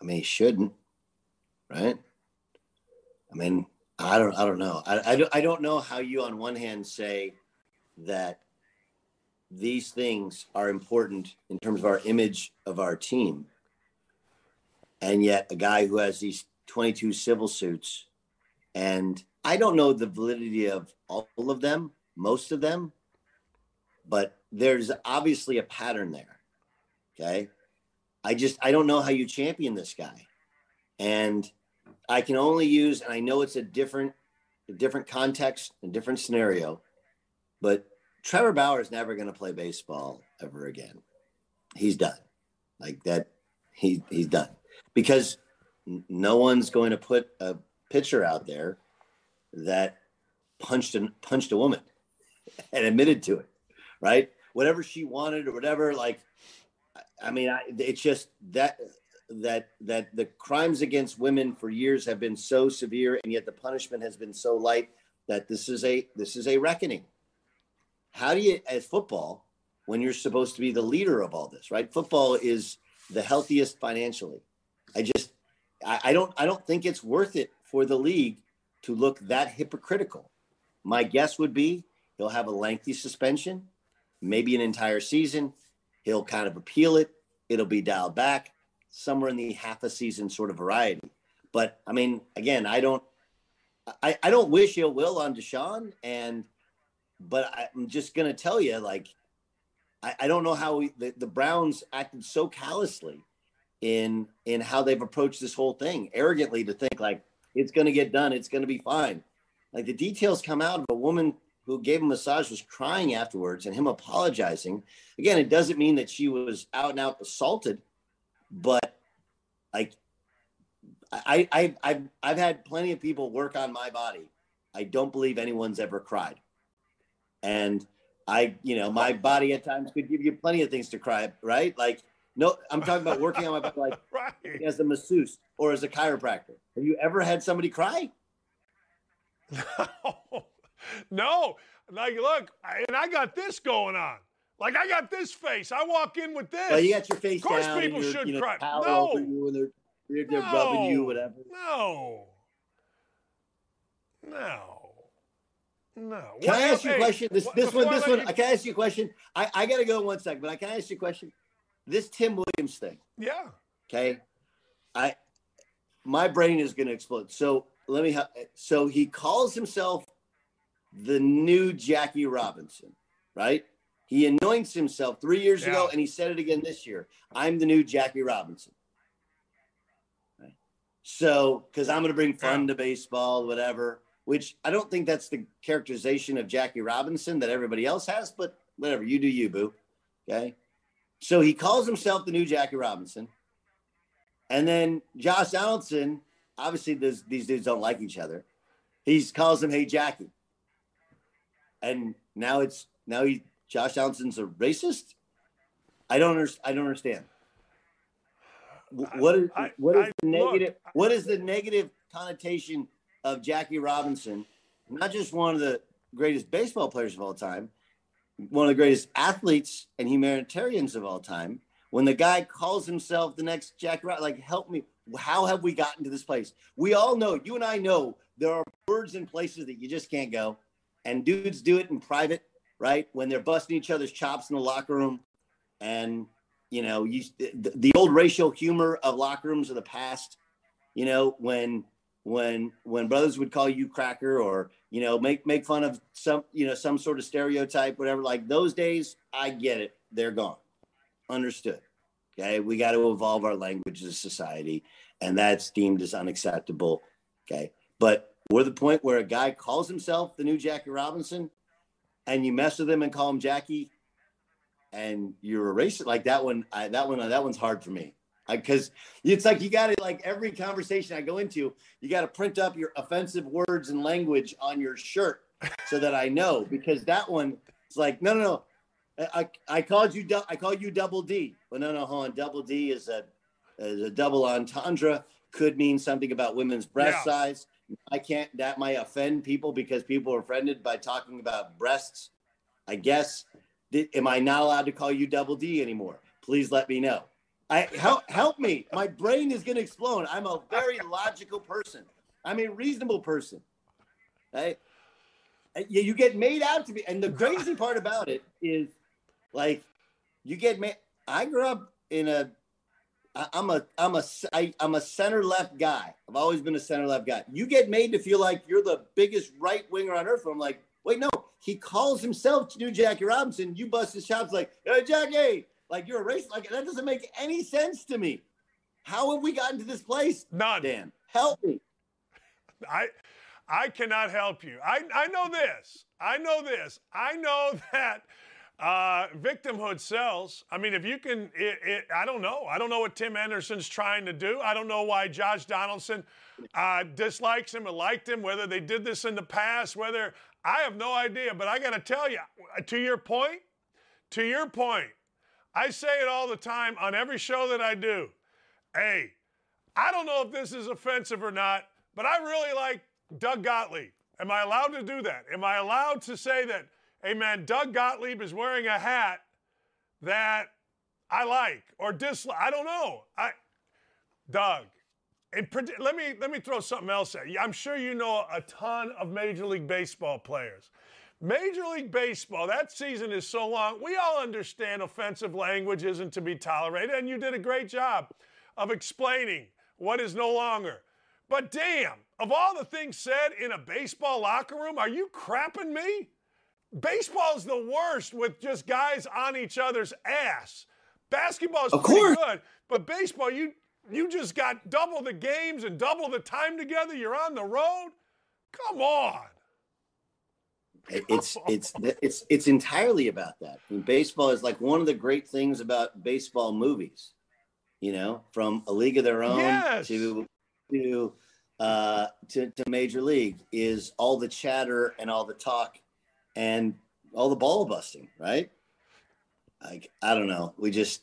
I mean, he shouldn't, right? I mean, I don't, I don't know. I, I, I don't know how you, on one hand, say that these things are important in terms of our image of our team and yet a guy who has these 22 civil suits and i don't know the validity of all of them most of them but there's obviously a pattern there okay i just i don't know how you champion this guy and i can only use and i know it's a different a different context a different scenario but trevor bauer is never going to play baseball ever again he's done like that he he's done because no one's going to put a pitcher out there that punched and punched a woman and admitted to it, right? Whatever she wanted or whatever. Like, I mean, I, it's just that that that the crimes against women for years have been so severe, and yet the punishment has been so light that this is a this is a reckoning. How do you, as football, when you're supposed to be the leader of all this, right? Football is the healthiest financially I just I, I don't I don't think it's worth it for the league to look that hypocritical. My guess would be he'll have a lengthy suspension, maybe an entire season. He'll kind of appeal it. It'll be dialed back somewhere in the half a season sort of variety. But I mean, again, I don't I, I don't wish ill will on Deshaun and but I'm just gonna tell you, like, I, I don't know how we, the, the Browns acted so callously in in how they've approached this whole thing arrogantly to think like it's to get done it's to be fine like the details come out of a woman who gave him a massage was crying afterwards and him apologizing again it doesn't mean that she was out and out assaulted but like I, I I've I've had plenty of people work on my body. I don't believe anyone's ever cried. And I, you know, my body at times could give you plenty of things to cry, right? Like No, I'm talking about working on my body like right. as a masseuse or as a chiropractor. Have you ever had somebody cry? No, no. Like, look, I- and I got this going on. Like, I got this face. I walk in with this. Well, you got your face Of course down. people should you know, cry. No. you and they're, they're, they're rubbing you, No. whatever. No. No. No. Can I What- ask you a question? This this one, this let one. you- I can ask you a question. I, I gotta go in one second, but I can ask you a question. This Tim Williams thing, Yeah. okay? I my brain is gonna explode. So let me. ha- So he calls himself the new Jackie Robinson, right? He anoints himself three years ago, and he said it again this year. I'm the new Jackie Robinson. Right? So, because I'm going to bring fun Yeah. to baseball, whatever. Which I don't think that's the characterization of Jackie Robinson that everybody else has, but whatever. You do you, boo. Okay. So he calls himself the new Jackie Robinson. And then Josh Donaldson, obviously, these dudes don't like each other. He calls him, "Hey Jackie," and now it's now he Josh Donaldson's a racist. I don't understand. I don't understand. What is I- what is I- the look, negative? what is the negative connotation of Jackie Robinson? Not just one of the greatest baseball players of all time, one of the greatest athletes and humanitarians of all time. When the guy calls himself the next Jackie, Robinson, like help me, how have we gotten to this place? We all know, you and I know, there are words and places that you just can't go, and dudes do it in private, right? When they're busting each other's chops in the locker room, and you know, you the, the old racial humor of locker rooms of the past. You know, when when when brothers would call you cracker or you know make make fun of some you know some sort of stereotype, whatever. Like those days, I get it. They're gone. Understood. Okay, we got to evolve our language as a society, and that's deemed as unacceptable. Okay, but we're the point where a guy calls himself the new Jackie Robinson, and you mess with him and call him Jackie, and you're a racist like that one. I, that one, that one's hard for me because it's like you got to like every conversation I go into, you got to print up your offensive words and language on your shirt so that I know because that one it's like no no no. I, I called you I called you double D. Well, no, no, hold on. Double D is a is a double entendre. Could mean something about women's breast Yeah. size. I can't. That might offend people because people are offended by talking about breasts. I guess. Did, am I not allowed to call you double D anymore? Please let me know. I help help me. My brain is going to explode. I'm a very logical person. I'm a reasonable person. Right? Uh, you you get made out to be, and the crazy part about it is, like, you get made. I grew up in a. I- I'm a I'm a I, I'm a center left guy. I've always been a center left guy. You get made to feel like you're the biggest right winger on earth. I'm like, wait, no. He calls himself New Jackie Robinson. You bust his chops like, hey, Jackie, like you're a race. Like that doesn't make any sense to me. How have we gotten to this place? None. Dan, help me. I I cannot help you. I, I know this. I know this. I know that uh, victimhood sells. I mean, if you can, it, it, I don't know. I don't know what Tim Anderson's trying to do. I don't know why Josh Donaldson uh, dislikes him or liked him, whether they did this in the past, whether I have no idea. But I got to tell you, to your point, to your point, I say it all the time on every show that I do. Hey, I don't know if this is offensive or not, but I really like Doug Gottlieb. Am I allowed to do that? Am I allowed to say that, man, Doug Gottlieb is wearing a hat that I like or dislike? I don't know. I, Doug, and let me let me throw something else at you. I'm sure you know a ton of Major League Baseball players. Major League Baseball, that season is so long. We all understand offensive language isn't to be tolerated, and you did a great job of explaining what is no longer. But damn, of all the things said in a baseball locker room, are you crapping me? Baseball's the worst with just guys on each other's ass. Basketball's Of pretty course. good, but baseball, you you just got double the games and double the time together. You're on the road. Come on. It- It's it's it's it's entirely about that. I mean, baseball is like one of the great things about baseball movies. You know, from A League of Their Own Yes. to to uh, to to Major League is all the chatter and all the talk and all the ball busting, right? Like I don't know, we just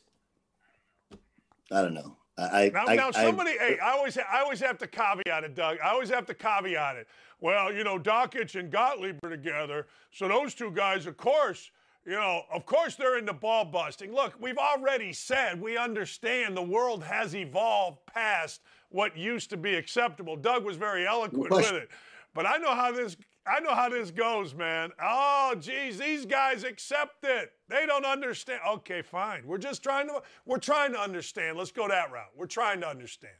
I don't know. I, now, I, now somebody, I, hey, I always, I always have to caveat it, Doug. I always have to caveat it. Well, you know, Dakich and Gottlieb are together, so those two guys, of course, you know, of course they're into ball busting. Look, we've already said we understand the world has evolved past what used to be acceptable. Doug was very eloquent with it, but I know how this I know how this goes, man. Oh, geez, these guys accept it. They don't understand. Okay, fine. We're just trying to we're trying to understand. Let's go that route. We're trying to understand.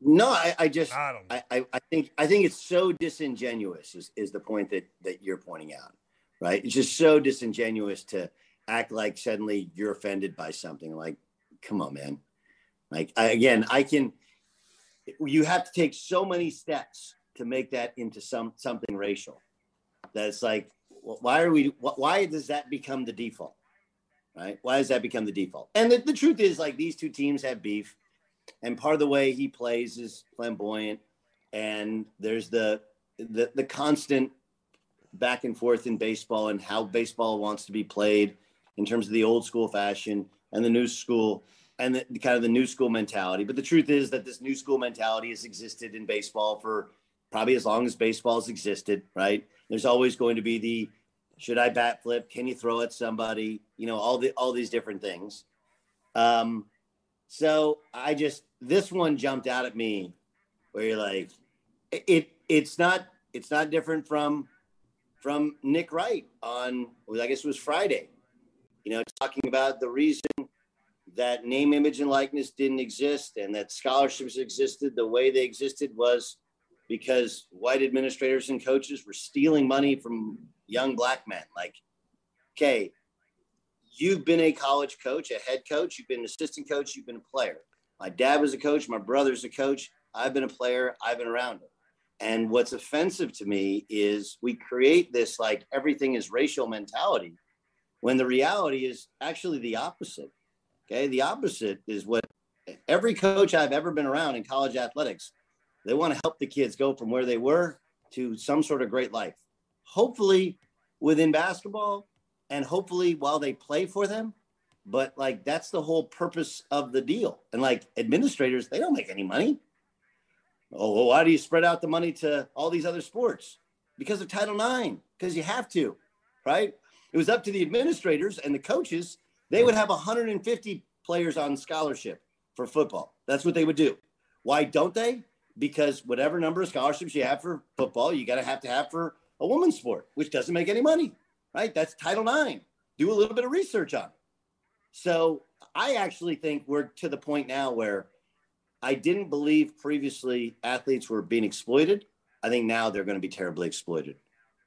No, I, I just I don't. I, I think I think it's so disingenuous is, is the point that that you're pointing out, right? It's just so disingenuous to act like suddenly you're offended by something. Like, come on, man. Like I, again, I can. You have to take so many steps to make that into some something racial. That's like, why are we? Why does that become the default? Right? Why does that become the default? And the, the truth is, like, these two teams have beef, and part of the way he plays is flamboyant, and there's the the the constant back and forth in baseball and how baseball wants to be played in terms of the old school fashion and the new school and the, kind of the new school mentality. But the truth is that this new school mentality has existed in baseball for probably as long as baseball's existed, right? There's always going to be the should I bat flip? Can you throw at somebody? You know, all the all these different things. Um, so I just this one jumped out at me where you're like, it it's not it's not different from from Nick Wright on I guess it was Friday. You know, talking about the reason that name, image, and likeness didn't exist and that scholarships existed the way they existed was because white administrators and coaches were stealing money from young black men. Like, okay, you've been a college coach, a head coach, you've been an assistant coach, you've been a player. My dad was a coach, my brother's a coach. I've been a player, I've been around it. And what's offensive to me is we create this like everything is racial mentality when the reality is actually the opposite. Okay. The opposite is what every coach I've ever been around in college athletics they want to help the kids go from where they were to some sort of great life. Hopefully within basketball and hopefully while they play for them. But like that's the whole purpose of the deal. And like administrators, they don't make any money. Oh, well, why do you spread out the money to all these other sports? Because of Title IX, because you have to, right? It was up to the administrators and the coaches. They would have 150 players on scholarship for football. That's what they would do. Why don't they? Because whatever number of scholarships you have for football, you got to have to have for a woman's sport, which doesn't make any money, right? That's Title IX. Do a little bit of research on. It. So I actually think we're to the point now where I didn't believe previously athletes were being exploited. I think now they're going to be terribly exploited.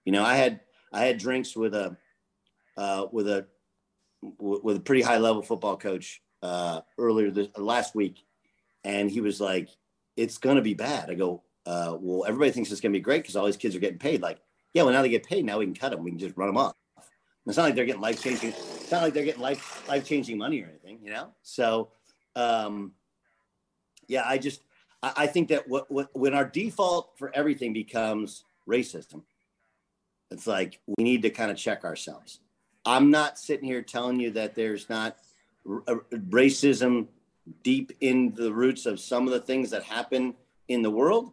You know, I had I had drinks with a uh, with a with a pretty high level football coach uh, earlier this last week, and he was like, it's going to be bad. I go, uh, well, everybody thinks it's going to be great because all these kids are getting paid. Like, yeah, well, now they get paid. Now we can cut them. We can just run them off. It's not like they're getting life changing. It's not like they're getting life life changing money or anything, you know. So, um, yeah, I just I, I think that what, what when our default for everything becomes racism, it's like we need to kind of check ourselves. I'm not sitting here telling you that there's not racism deep in the roots of some of the things that happen in the world.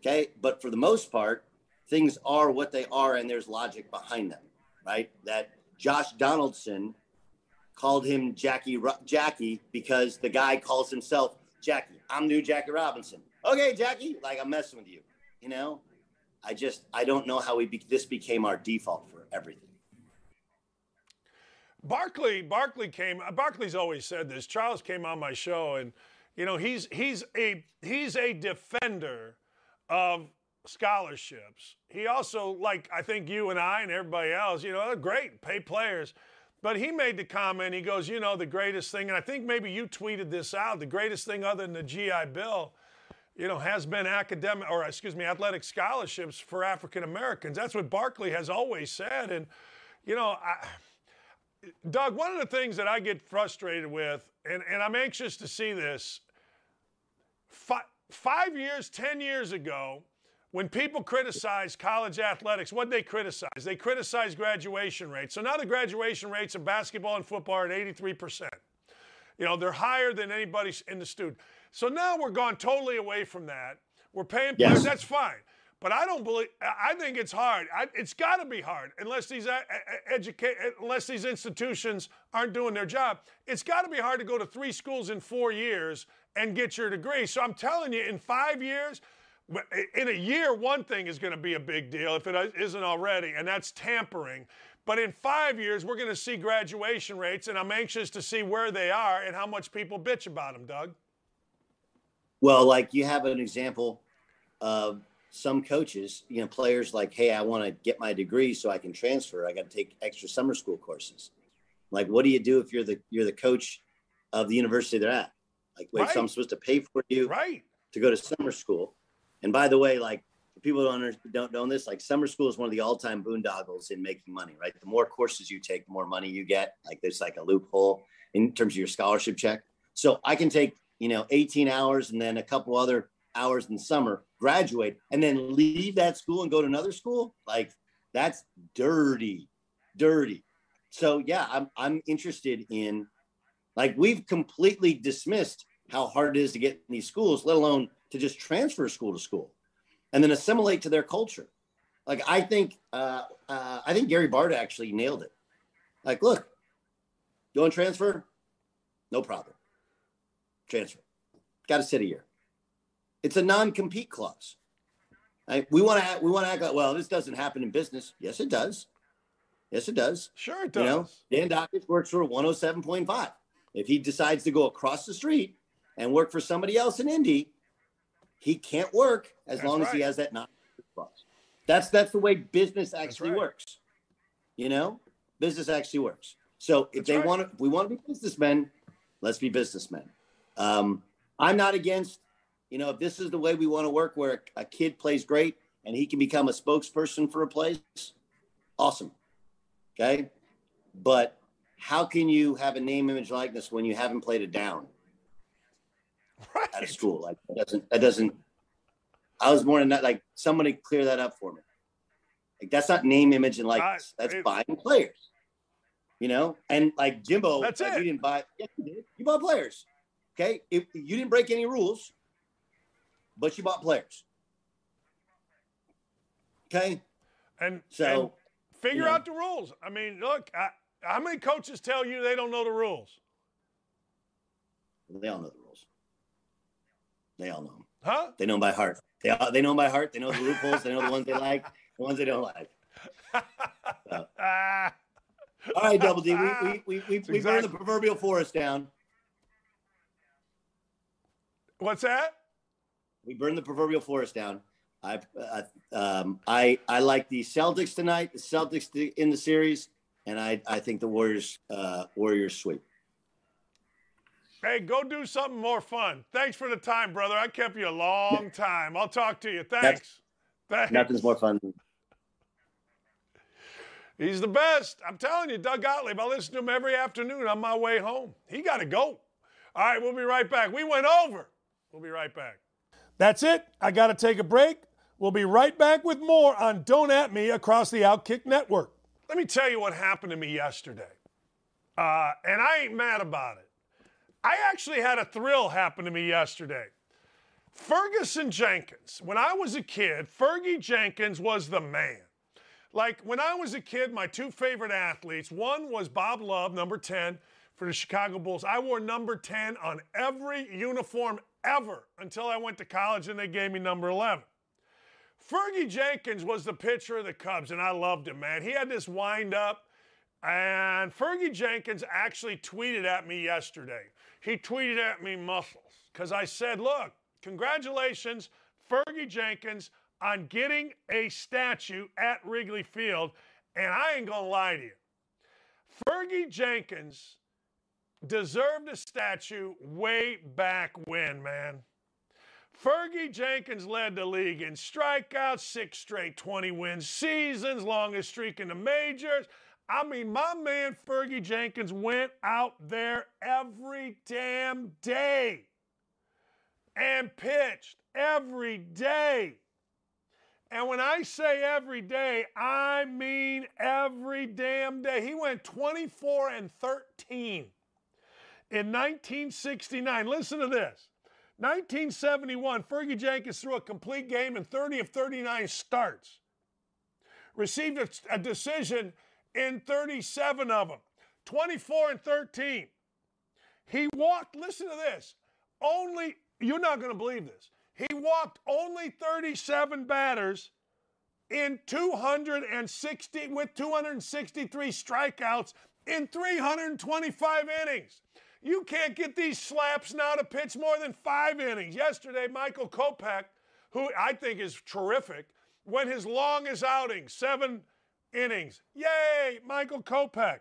Okay. But for the most part, things are what they are and there's logic behind them, right? That Josh Donaldson called him Jackie Jackie because the guy calls himself Jackie. I'm new Jackie Robinson. Okay, Jackie, like I'm messing with you. You know, I just I don't know how we be, this became our default for everything. Barkley, Barkley came. Barkley's always said this. Charles came on my show, and you know he's he's a he's a defender of scholarships. He also, like I think you and I and everybody else, you know, great, pay players. But he made the comment. He goes, you know, the greatest thing, and I think maybe you tweeted this out. The greatest thing other than the GI Bill, you know, has been academic or excuse me, athletic scholarships for African Americans. That's what Barkley has always said, and you know, I Doug, one of the things that I get frustrated with, and, and I'm anxious to see this, five, five years, 10 years ago, when people criticize college athletics, what they criticize? They criticize graduation rates. So now the graduation rates of basketball and football are at 83%. You know, they're higher than anybody in the student. So now we're gone totally away from that. We're paying players. Yes. That's fine. But I don't believe. I think it's hard. I, it's got to be hard unless these uh, uh, uh educate, unless these institutions aren't doing their job. It's got to be hard to go to three schools in four years and get your degree. So I'm telling you, in five years, in a year, one thing is going to be a big deal if it uh, isn't already, and that's tampering. But in five years, we're going to see graduation rates, and I'm anxious to see where they are and how much people bitch about them, Doug. Well, like you have an example of some coaches, you know, players like, hey, I want to get my degree so I can transfer. I got to take extra summer school courses. Like, what do you do if you're the you're the coach of the university they're at? Like, wait, right. so I'm supposed to pay for you right. to go to summer school. And by the way, like people don't don't know this, like summer school is one of the all-time boondoggles in making money, right? The more courses you take, the more money you get. Like there's like a loophole in terms of your scholarship check. So I can take, you know, 18 hours and then a couple other hours in summer, graduate, and then leave that school and go to another school. Like that's dirty, dirty. So yeah, I'm I'm interested in like we've completely dismissed how hard it is to get in these schools, let alone to just transfer school to school and then assimilate to their culture. Like I think, uh, uh, I think Gary Bard actually nailed it. Like, look, you want transfer? No problem. Transfer. Got to sit a year. It's a non-compete clause. Right? We want to we want to act like well, this doesn't happen in business. Yes, it does. Yes, it does. Sure, it does. You know, Dan Dakich works for 107.5. If he decides to go across the street and work for somebody else in Indy, he can't work as that's long right. as he has that non clause. That's that's the way business actually right. works. You know, business actually works. So if that's they right. want to, if we want to be businessmen, let's be businessmen. Um, I'm not against, you know, if this is the way we want to work, where a kid plays great and he can become a spokesperson for a place, awesome. Okay, but how can you have a name, image, likeness when you haven't played it down? right. out of school. Like that doesn't that doesn't. I was more than that. Like somebody clear that up for me. Like that's not name, image, and likeness. That's it, buying players. You know, and like Jimbo, that's like, it. You didn't buy. Yes, you did. You bought players. Okay, if you didn't break any rules, but you bought players. Okay, and so and figure you know, out the rules. I mean, look, I, how many coaches tell you they don't know the rules? They all know the rules. they all know them. Huh? They know them by heart. They all, they know them by heart. They know the loopholes. they know the ones they like, the ones they don't like. So. all right, Double D. We we we we, we exactly. burned the proverbial forest down. What's that? We burned the proverbial forest down. I uh, um, I I like the Celtics tonight. The Celtics in the series, and I I think the Warriors uh, Warriors sweep. Hey, go do something more fun. Thanks for the time, brother. I kept you a long time. I'll talk to you. Thanks. Thanks. Nothing's more fun. He's the best. I'm telling you, Doug Gottlieb. I listen to him every afternoon on my way home. He got to go. All right, we'll be right back. We went over. We'll be right back. That's it. I got to take a break. We'll be right back with more on Don't At Me across the Outkick Network. Let me tell you what happened to me yesterday. Uh, and I ain't mad about it. I actually had a thrill happen to me yesterday. Ferguson Jenkins. When I was a kid, Fergie Jenkins was the man. Like when I was a kid, my two favorite athletes one was Bob Love, number 10 for the Chicago Bulls. I wore number 10 on every uniform ever until I went to college and they gave me number 11. Fergie Jenkins was the pitcher of the Cubs, and I loved him, man. He had this wind up, and Fergie Jenkins actually tweeted at me yesterday he tweeted at me muscles because I said, look, congratulations, Fergie Jenkins, on getting a statue at Wrigley Field. And I ain't to lie to you. Fergie Jenkins deserved a statue way back when, man. Fergie Jenkins led the league in strikeouts, six straight 20 win seasons, longest streak in the majors. I mean, my man Fergie Jenkins went out there every damn day and pitched every day. And when I say every day, I mean every damn day. He went 24 and 13 In 1969, listen to this. 1971, Fergie Jenkins threw a complete game in 30 of 39 starts. Received a, a decision in 37 of them, 24 and 13. He walked, listen to this, only, you're not going to believe this. He walked only 37 batters in 260 with 263 strikeouts in 325 innings. You can't get these slaps now to pitch more than five innings. Yesterday, Michael Kopech, who I think is terrific, went his longest outing, seven innings. Yay, Michael Kopech.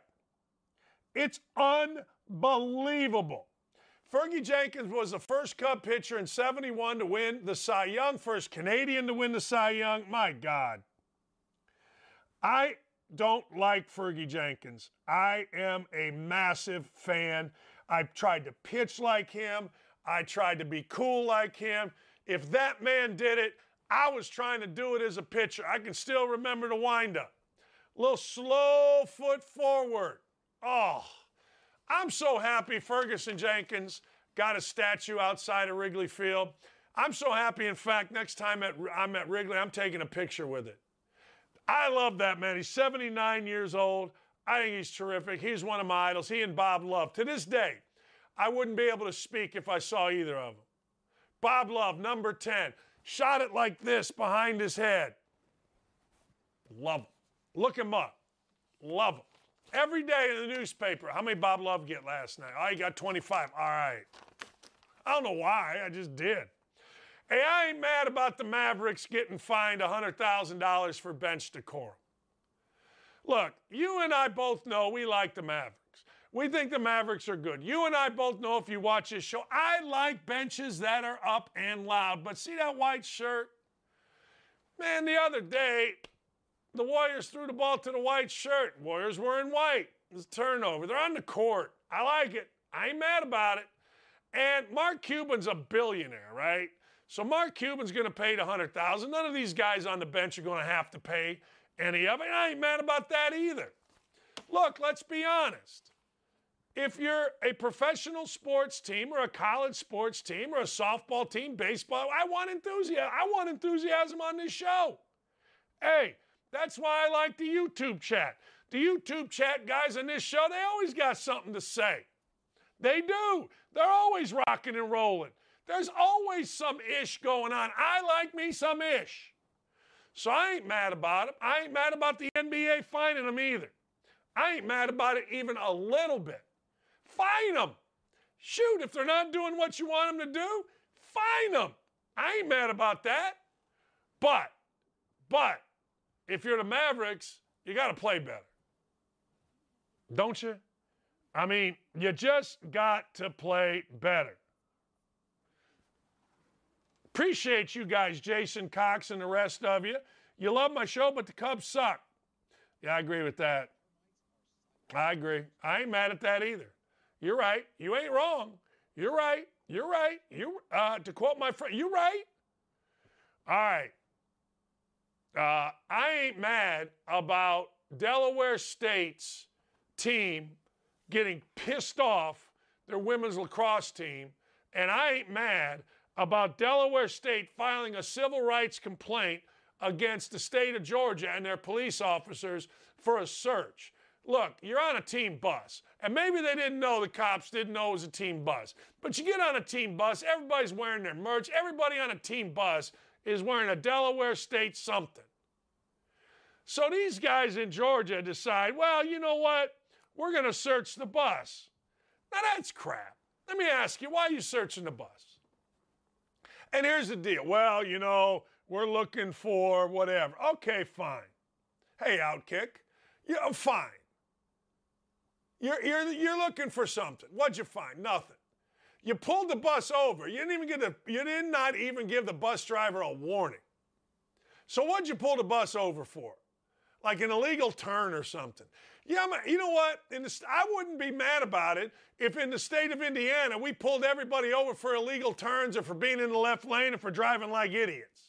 It's unbelievable. Fergie Jenkins was the first Cub pitcher in 71 to win the Cy Young, first Canadian to win the Cy Young. My God. I don't like Fergie Jenkins. I am a massive fan. I've tried to pitch like him. I tried to be cool like him. If that man did it, I was trying to do it as a pitcher. I can still remember the windup. Little slow foot forward. Oh, I'm so happy Ferguson Jenkins got a statue outside of Wrigley Field. I'm so happy, in fact, next time at, I'm at Wrigley, I'm taking a picture with it. I love that man. He's 79 years old. I think he's terrific. He's one of my idols. He and Bob Love. To this day, I wouldn't be able to speak if I saw either of them. Bob Love, number 10, shot it like this behind his head. Love him. Look him up. Love him. Every day in the newspaper, how many Bob Love get last night? Oh, he got 25. All right. I don't know why. I just did. Hey, I ain't mad about the Mavericks getting fined $100,000 for bench decorum. Look, you and I both know we like the Mavericks. We think the Mavericks are good. You and I both know if you watch this show, I like benches that are up and loud. But see that white shirt? Man, the other day, the Warriors threw the ball to the white shirt. Warriors were in white. It's turnover. They're on the court. I like it. I ain't mad about it. And Mark Cuban's a billionaire, right? So Mark Cuban's going to pay the hundred thousand. None of these guys on the bench are going to have to pay any of it. I ain't mad about that either. Look, let's be honest. If you're a professional sports team or a college sports team or a softball team, baseball, I want enthusiasm. I want enthusiasm on this show. Hey, that's why I like the YouTube chat. The YouTube chat guys on this show, they always got something to say. They do. They're always rocking and rolling. There's always some ish going on. I like me some ish. So I ain't mad about it. I ain't mad about the NBA fining them either. I ain't mad about it even a little bit. Fine them. Shoot, if they're not doing what you want them to do, fine them. I ain't mad about that. But, but, if you're the Mavericks, you got to play better. Don't you? I mean, you just got to play better. Appreciate you guys, Jason Cox and the rest of you. You love my show, but the Cubs suck. Yeah, I agree with that. I agree. I ain't mad at that either. You're right. You ain't wrong. You're right. You're right. You uh, to quote my friend, you're right. All right. Uh, I ain't mad about Delaware State's team getting pissed off their women's lacrosse team, and I ain't mad about Delaware State filing a civil rights complaint against the state of Georgia and their police officers for a search. Look, you're on a team bus, and maybe they didn't know the cops didn't know it was a team bus. But you get on a team bus, everybody's wearing their merch, everybody on a team bus is wearing a Delaware State something. So these guys in Georgia decide, well, you know what? We're going to search the bus. Now that's crap. Let me ask you, why are you searching the bus? And here's the deal. Well, you know, we're looking for whatever. Okay, fine. Hey, Outkick. Yeah, fine. You're, you're, you're looking for something. What'd you find? Nothing. You pulled the bus over. You didn't even get the, you did not even give the bus driver a warning. So what'd you pull the bus over for? Like an illegal turn or something. Yeah, you know what? The, I wouldn't be mad about it if in the state of Indiana we pulled everybody over for illegal turns or for being in the left lane or for driving like idiots.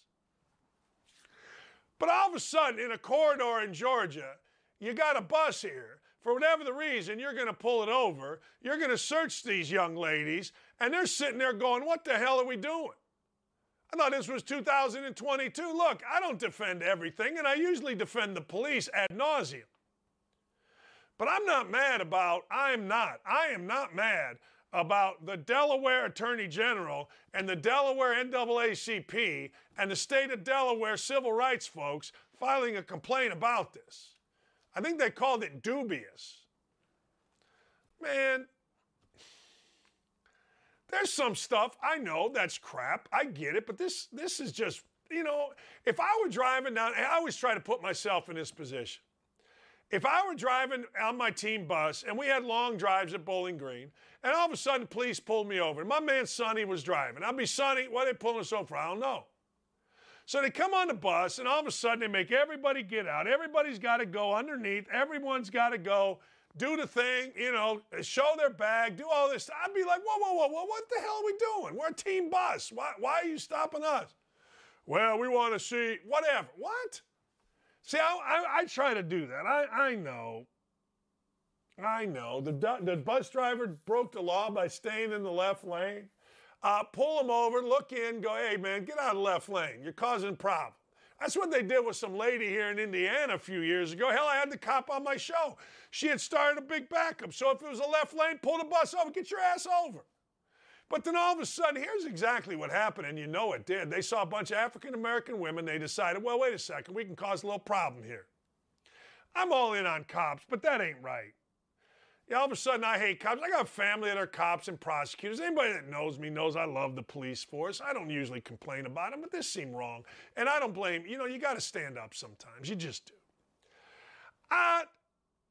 But all of a sudden, in a corridor in Georgia, you got a bus here for whatever the reason, you're going to pull it over. You're going to search these young ladies, and they're sitting there going, What the hell are we doing? I thought this was 2022. Look, I don't defend everything, and I usually defend the police ad nauseum. But I'm not mad about, I am not, I am not mad about the Delaware Attorney General and the Delaware NAACP and the state of Delaware civil rights folks filing a complaint about this. I think they called it dubious. Man, there's some stuff I know that's crap. I get it, but this this is just, you know, if I were driving down, I always try to put myself in this position. If I were driving on my team bus and we had long drives at Bowling Green, and all of a sudden police pulled me over, my man Sonny was driving. I'd be Sonny, why they pulling us over? I don't know. So they come on the bus, and all of a sudden they make everybody get out. Everybody's got to go underneath. Everyone's got to go do the thing, you know, show their bag, do all this. I'd be like, whoa, whoa, whoa, whoa, what the hell are we doing? We're a team bus. Why, why are you stopping us? Well, we want to see whatever. What? See, I, I, I try to do that. I, I know. I know. The, the bus driver broke the law by staying in the left lane. Uh, pull him over, look in, go, hey, man, get out of the left lane. You're causing problems. That's what they did with some lady here in Indiana a few years ago. Hell, I had the cop on my show. She had started a big backup. So if it was a left lane, pull the bus over, get your ass over. But then all of a sudden, here's exactly what happened, and you know it did. They saw a bunch of African American women. They decided, well, wait a second, we can cause a little problem here. I'm all in on cops, but that ain't right. Yeah, all of a sudden, I hate cops. I got family that are cops and prosecutors. Anybody that knows me knows I love the police force. I don't usually complain about them, but this seemed wrong. And I don't blame, you know, you got to stand up sometimes. You just do. Uh,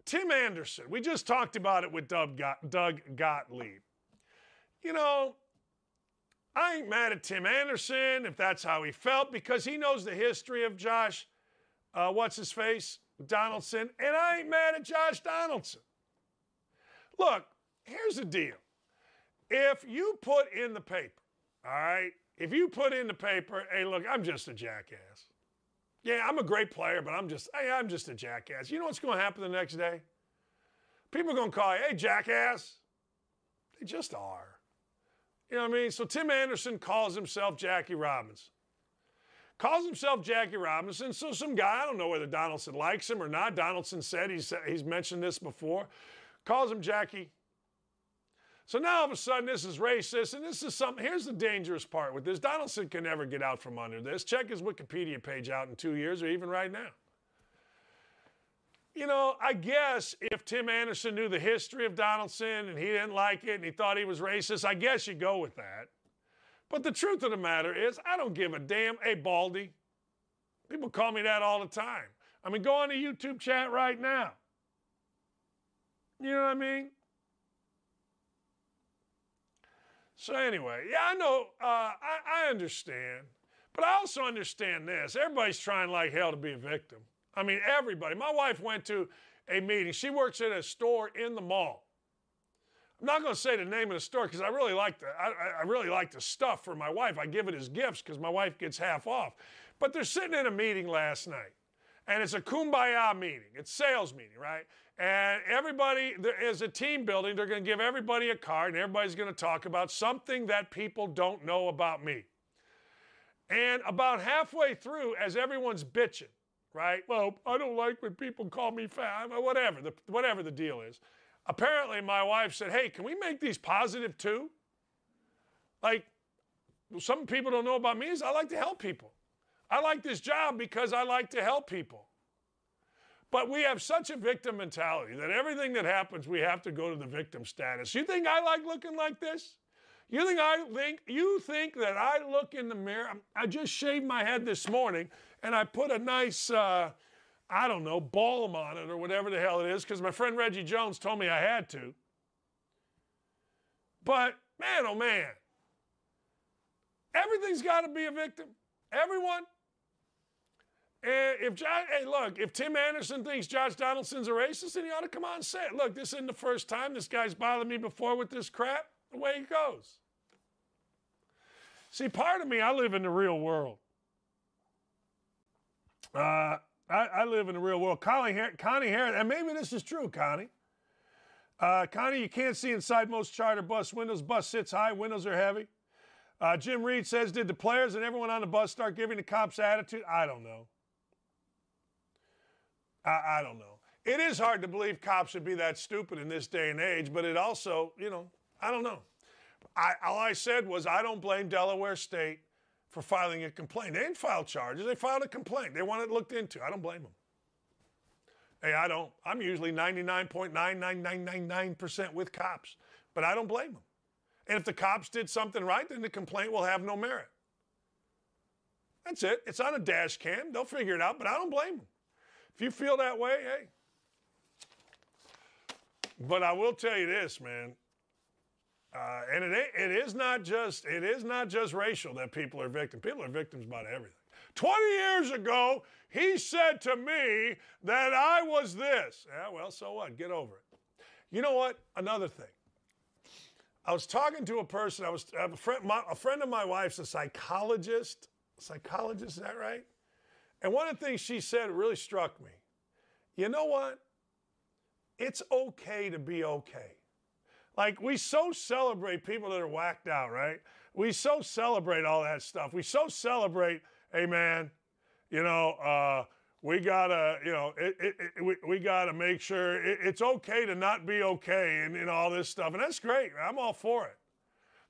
Tim Anderson, we just talked about it with Doug, Doug Gottlieb you know, I ain't mad at Tim Anderson if that's how he felt because he knows the history of Josh, uh, what's his face, Donaldson, and I ain't mad at Josh Donaldson. Look, here's the deal. If you put in the paper, all right, if you put in the paper, hey, look, I'm just a jackass. Yeah, I'm a great player, but I'm just, hey, I'm just a jackass. You know what's going to happen the next day? People are going to call you, hey, jackass. They just are. You know what I mean? So Tim Anderson calls himself Jackie Robinson. Calls himself Jackie Robinson. So some guy, I don't know whether Donaldson likes him or not. Donaldson said he's, he's mentioned this before. Calls him Jackie. So now all of a sudden this is racist, and this is something. Here's the dangerous part with this. Donaldson can never get out from under this. Check his Wikipedia page out in two years or even right now you know, I guess if Tim Anderson knew the history of Donaldson and he didn't like it and he thought he was racist, I guess you go with that. But the truth of the matter is, I don't give a damn. Hey, Baldy. People call me that all the time. I mean, go on the YouTube chat right now. You know what I mean? So, anyway, yeah, I know, uh, I, I understand. But I also understand this everybody's trying like hell to be a victim. I mean, everybody. My wife went to a meeting. She works at a store in the mall. I'm not going to say the name of the store because I really like the I, I, really like the stuff for my wife. I give it as gifts because my wife gets half off. But they're sitting in a meeting last night, and it's a kumbaya meeting. It's sales meeting, right? And everybody there is a team building. They're going to give everybody a card, and everybody's going to talk about something that people don't know about me. And about halfway through, as everyone's bitching, right? Well, I don't like when people call me fat, whatever the, whatever the deal is. Apparently, my wife said, hey, can we make these positive too? Like, some people don't know about me is I like to help people. I like this job because I like to help people. But we have such a victim mentality that everything that happens, we have to go to the victim status. You think I like looking like this? You think I think you think that I look in the mirror? I just shaved my head this morning and I put a nice, uh, I don't know, balm on it or whatever the hell it is, because my friend Reggie Jones told me I had to. But man, oh man, everything's got to be a victim. Everyone. And if John, hey, look, if Tim Anderson thinks Josh Donaldson's a racist, then he ought to come on and say it. Look, this isn't the first time this guy's bothered me before with this crap. The way he goes. See, part of me, I live in the real world. Uh, I, I, live in the real world. Connie, Connie Harris, and maybe this is true, Connie. Uh, Connie, you can't see inside most charter bus windows. Bus sits high, windows are heavy. Uh, Jim Reed says, Did the players and everyone on the bus start giving the cops attitude? I don't know. I, I don't know. It is hard to believe cops would be that stupid in this day and age, but it also, you know, I don't know. I, all I said was I don't blame Delaware State for filing a complaint. They didn't file charges, they filed a complaint. They want it looked into. I don't blame them. Hey, I don't. I'm usually 99.99999% with cops, but I don't blame them. And if the cops did something right, then the complaint will have no merit. That's it. It's on a dash cam. They'll figure it out, but I don't blame them. If you feel that way, hey. But I will tell you this, man. Uh, and it, it is not just it is not just racial that people are victims. People are victims about everything. 20 years ago, he said to me that I was this. Yeah, well, so what? Get over it. You know what? Another thing. I was talking to a person. I was a friend, my, a friend of my wife's a psychologist. Psychologist, is that right? And one of the things she said really struck me. You know what? It's okay to be okay. Like we so celebrate people that are whacked out, right? We so celebrate all that stuff. We so celebrate, hey man, you know, uh, we gotta, you know, it, it, it, we, we gotta make sure it's okay to not be okay and, and all this stuff. And that's great. I'm all for it.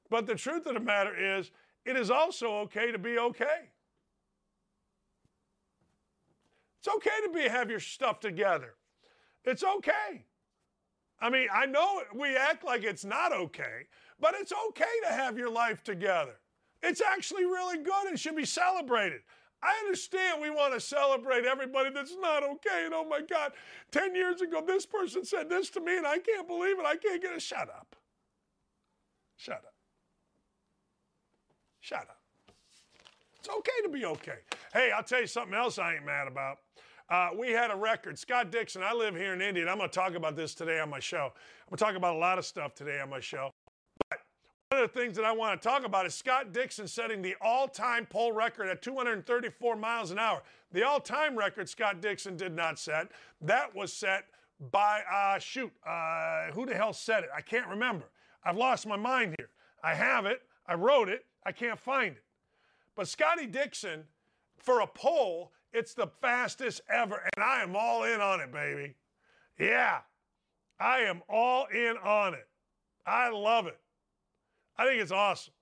But the truth of the matter is, it is also okay to be okay. It's okay to be have your stuff together. It's okay. I mean, I know we act like it's not okay, but it's okay to have your life together. It's actually really good and should be celebrated. I understand we want to celebrate everybody that's not okay. And oh my God, 10 years ago, this person said this to me and I can't believe it. I can't get a shut up. Shut up. Shut up. It's okay to be okay. Hey, I'll tell you something else I ain't mad about. Uh, we had a record. Scott Dixon, I live here in Indy, and I'm going to talk about this today on my show. I'm going to talk about a lot of stuff today on my show. But one of the things that I want to talk about is Scott Dixon setting the all time pole record at 234 miles an hour. The all time record Scott Dixon did not set. That was set by, uh, shoot, uh, who the hell said it? I can't remember. I've lost my mind here. I have it. I wrote it. I can't find it. But Scotty Dixon, for a pole, it's the fastest ever, and I am all in on it, baby. Yeah, I am all in on it. I love it. I think it's awesome.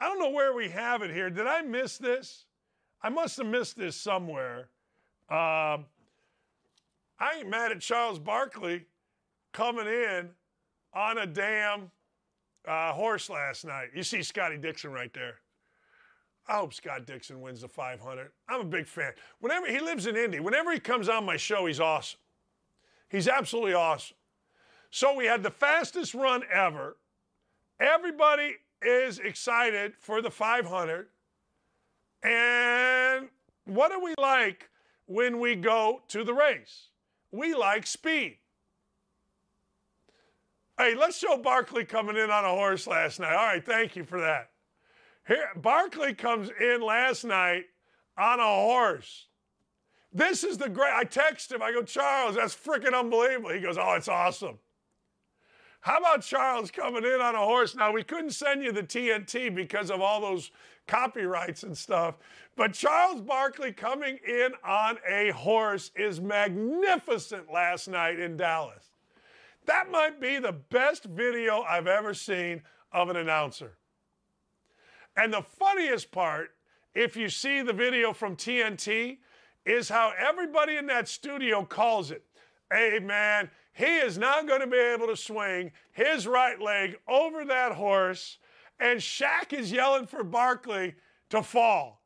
I don't know where we have it here. Did I miss this? I must have missed this somewhere. Um, I ain't mad at Charles Barkley coming in on a damn uh, horse last night. You see Scotty Dixon right there. I hope Scott Dixon wins the 500. I'm a big fan. Whenever he lives in Indy, whenever he comes on my show, he's awesome. He's absolutely awesome. So we had the fastest run ever. Everybody is excited for the 500. And what do we like when we go to the race? We like speed. Hey, let's show Barkley coming in on a horse last night. All right, thank you for that. Here, Barkley comes in last night on a horse. This is the great. I text him. I go, Charles, that's freaking unbelievable. He goes, Oh, it's awesome. How about Charles coming in on a horse? Now, we couldn't send you the TNT because of all those copyrights and stuff, but Charles Barkley coming in on a horse is magnificent last night in Dallas. That might be the best video I've ever seen of an announcer. And the funniest part, if you see the video from TNT, is how everybody in that studio calls it. Hey, man, he is not going to be able to swing his right leg over that horse. And Shaq is yelling for Barkley to fall.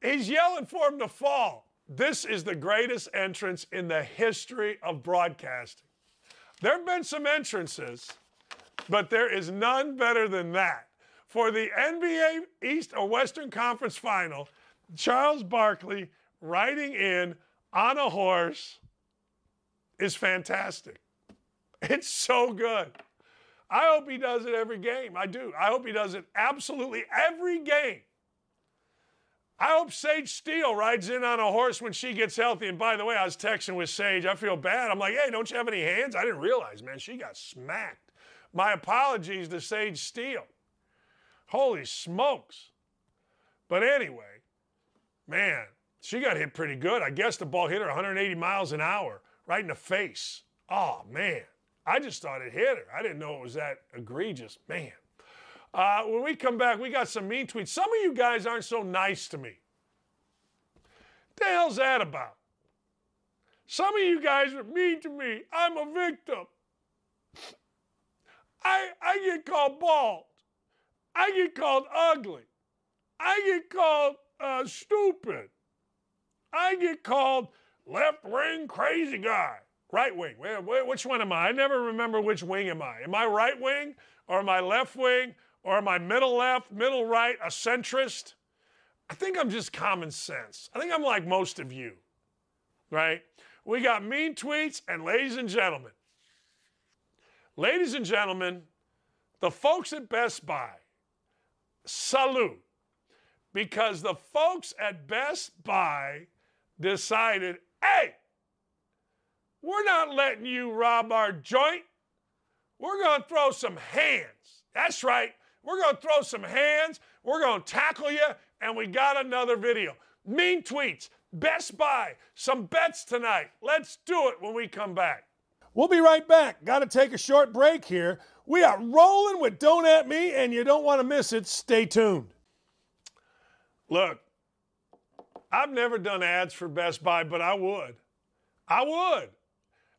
He's yelling for him to fall. This is the greatest entrance in the history of broadcasting. There have been some entrances, but there is none better than that for the NBA East or Western Conference final, Charles Barkley riding in on a horse is fantastic. It's so good. I hope he does it every game. I do. I hope he does it absolutely every game. I hope Sage Steele rides in on a horse when she gets healthy. And by the way, I was texting with Sage. I feel bad. I'm like, hey, don't you have any hands? I didn't realize, man, she got smacked. My apologies to Sage Steele. Holy smokes. But anyway, man, she got hit pretty good. I guess the ball hit her 180 miles an hour right in the face. Oh, man. I just thought it hit her. I didn't know it was that egregious. Man. Uh, when we come back, we got some mean tweets. Some of you guys aren't so nice to me. The hell's that about? Some of you guys are mean to me. I'm a victim. I, I get called bald. I get called ugly. I get called uh, stupid. I get called left wing crazy guy. Right wing. Which one am I? I never remember which wing am I. Am I right wing or am I left wing or am I middle left, middle right, a centrist? I think I'm just common sense. I think I'm like most of you, right? We got mean tweets, and ladies and gentlemen, ladies and gentlemen, the folks at Best Buy, salute. Because the folks at Best Buy decided, hey, we're not letting you rob our joint. We're going to throw some hands. That's right. We're going to throw some hands. We're going to tackle you. And we got another video. Mean tweets. Best Buy. Some bets tonight. Let's do it when we come back. We'll be right back. Got to take a short break here. We are rolling with Don't At Me, and you don't want to miss it. Stay tuned. Look, I've never done ads for Best Buy, but I would. I would.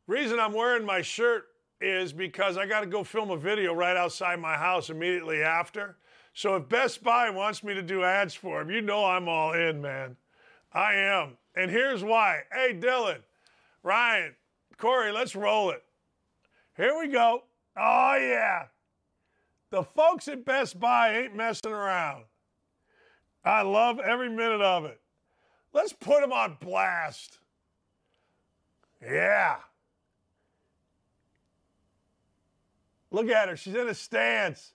Reason I'm wearing my shirt is because I got to go film a video right outside my house immediately after. So if Best Buy wants me to do ads for them, you know I'm all in, man. I am. And here's why. Hey, Dylan, Ryan, Corey, let's roll it. Here we go. Oh, yeah. The folks at Best Buy ain't messing around. I love every minute of it. Let's put them on blast. Yeah. Look at her. She's in a stance.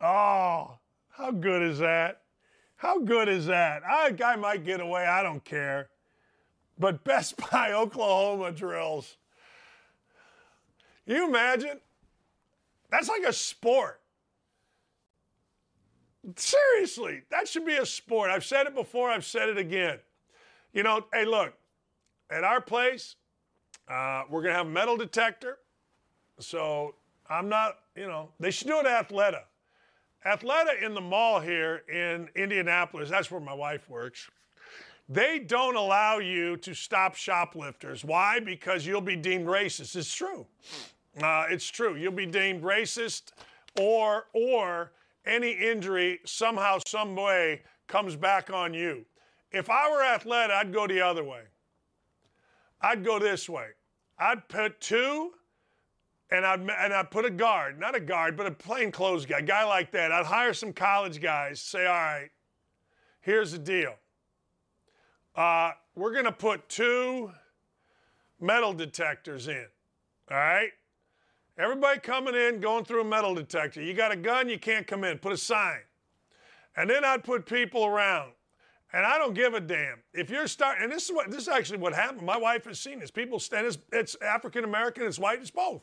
Oh, how good is that? How good is that? I, I might get away. I don't care. But Best Buy Oklahoma drills. you imagine? That's like a sport. Seriously, that should be a sport. I've said it before, I've said it again. You know, hey, look, at our place, uh, we're going to have a metal detector. So I'm not, you know, they should do it at Athleta. Athleta in the mall here in Indianapolis, that's where my wife works. They don't allow you to stop shoplifters. Why? Because you'll be deemed racist. It's true. Uh, it's true. You'll be deemed racist, or or any injury somehow, some way comes back on you. If I were Athleta, I'd go the other way. I'd go this way. I'd put two and I'd, and I'd put a guard, not a guard, but a plain clothes guy, a guy like that. I'd hire some college guys, say, all right, here's the deal. Uh, we're to put two metal detectors in, all right? Everybody coming in, going through a metal detector. You got a gun, you can't come in. Put a sign. And then I'd put people around. And I don't give a damn. If you're starting, and this is what this is actually what happened. My wife has seen this. People stand, it's, it's African American, it's white, it's both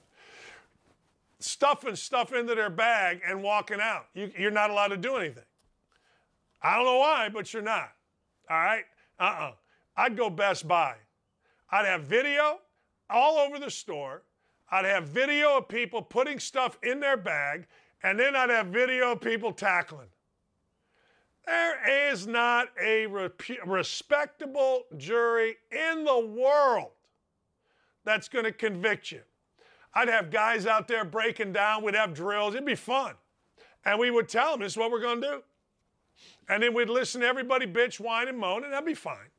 stuffing stuff into their bag and walking out. You, you're not allowed to do anything. I don't know why, but you're not. All right? Uh uh-uh. uh. i would go Best Buy. I'd have video all over the store. I'd have video of people putting stuff in their bag, and then I'd have video of people tackling. There is not a respectable jury in the world that's going to convict you. I'd have guys out there breaking down. We'd have drills. It'd be fun. And we would tell them this is what we're going to do. And then we'd listen to everybody bitch, whine, and moan, and that'd be fine.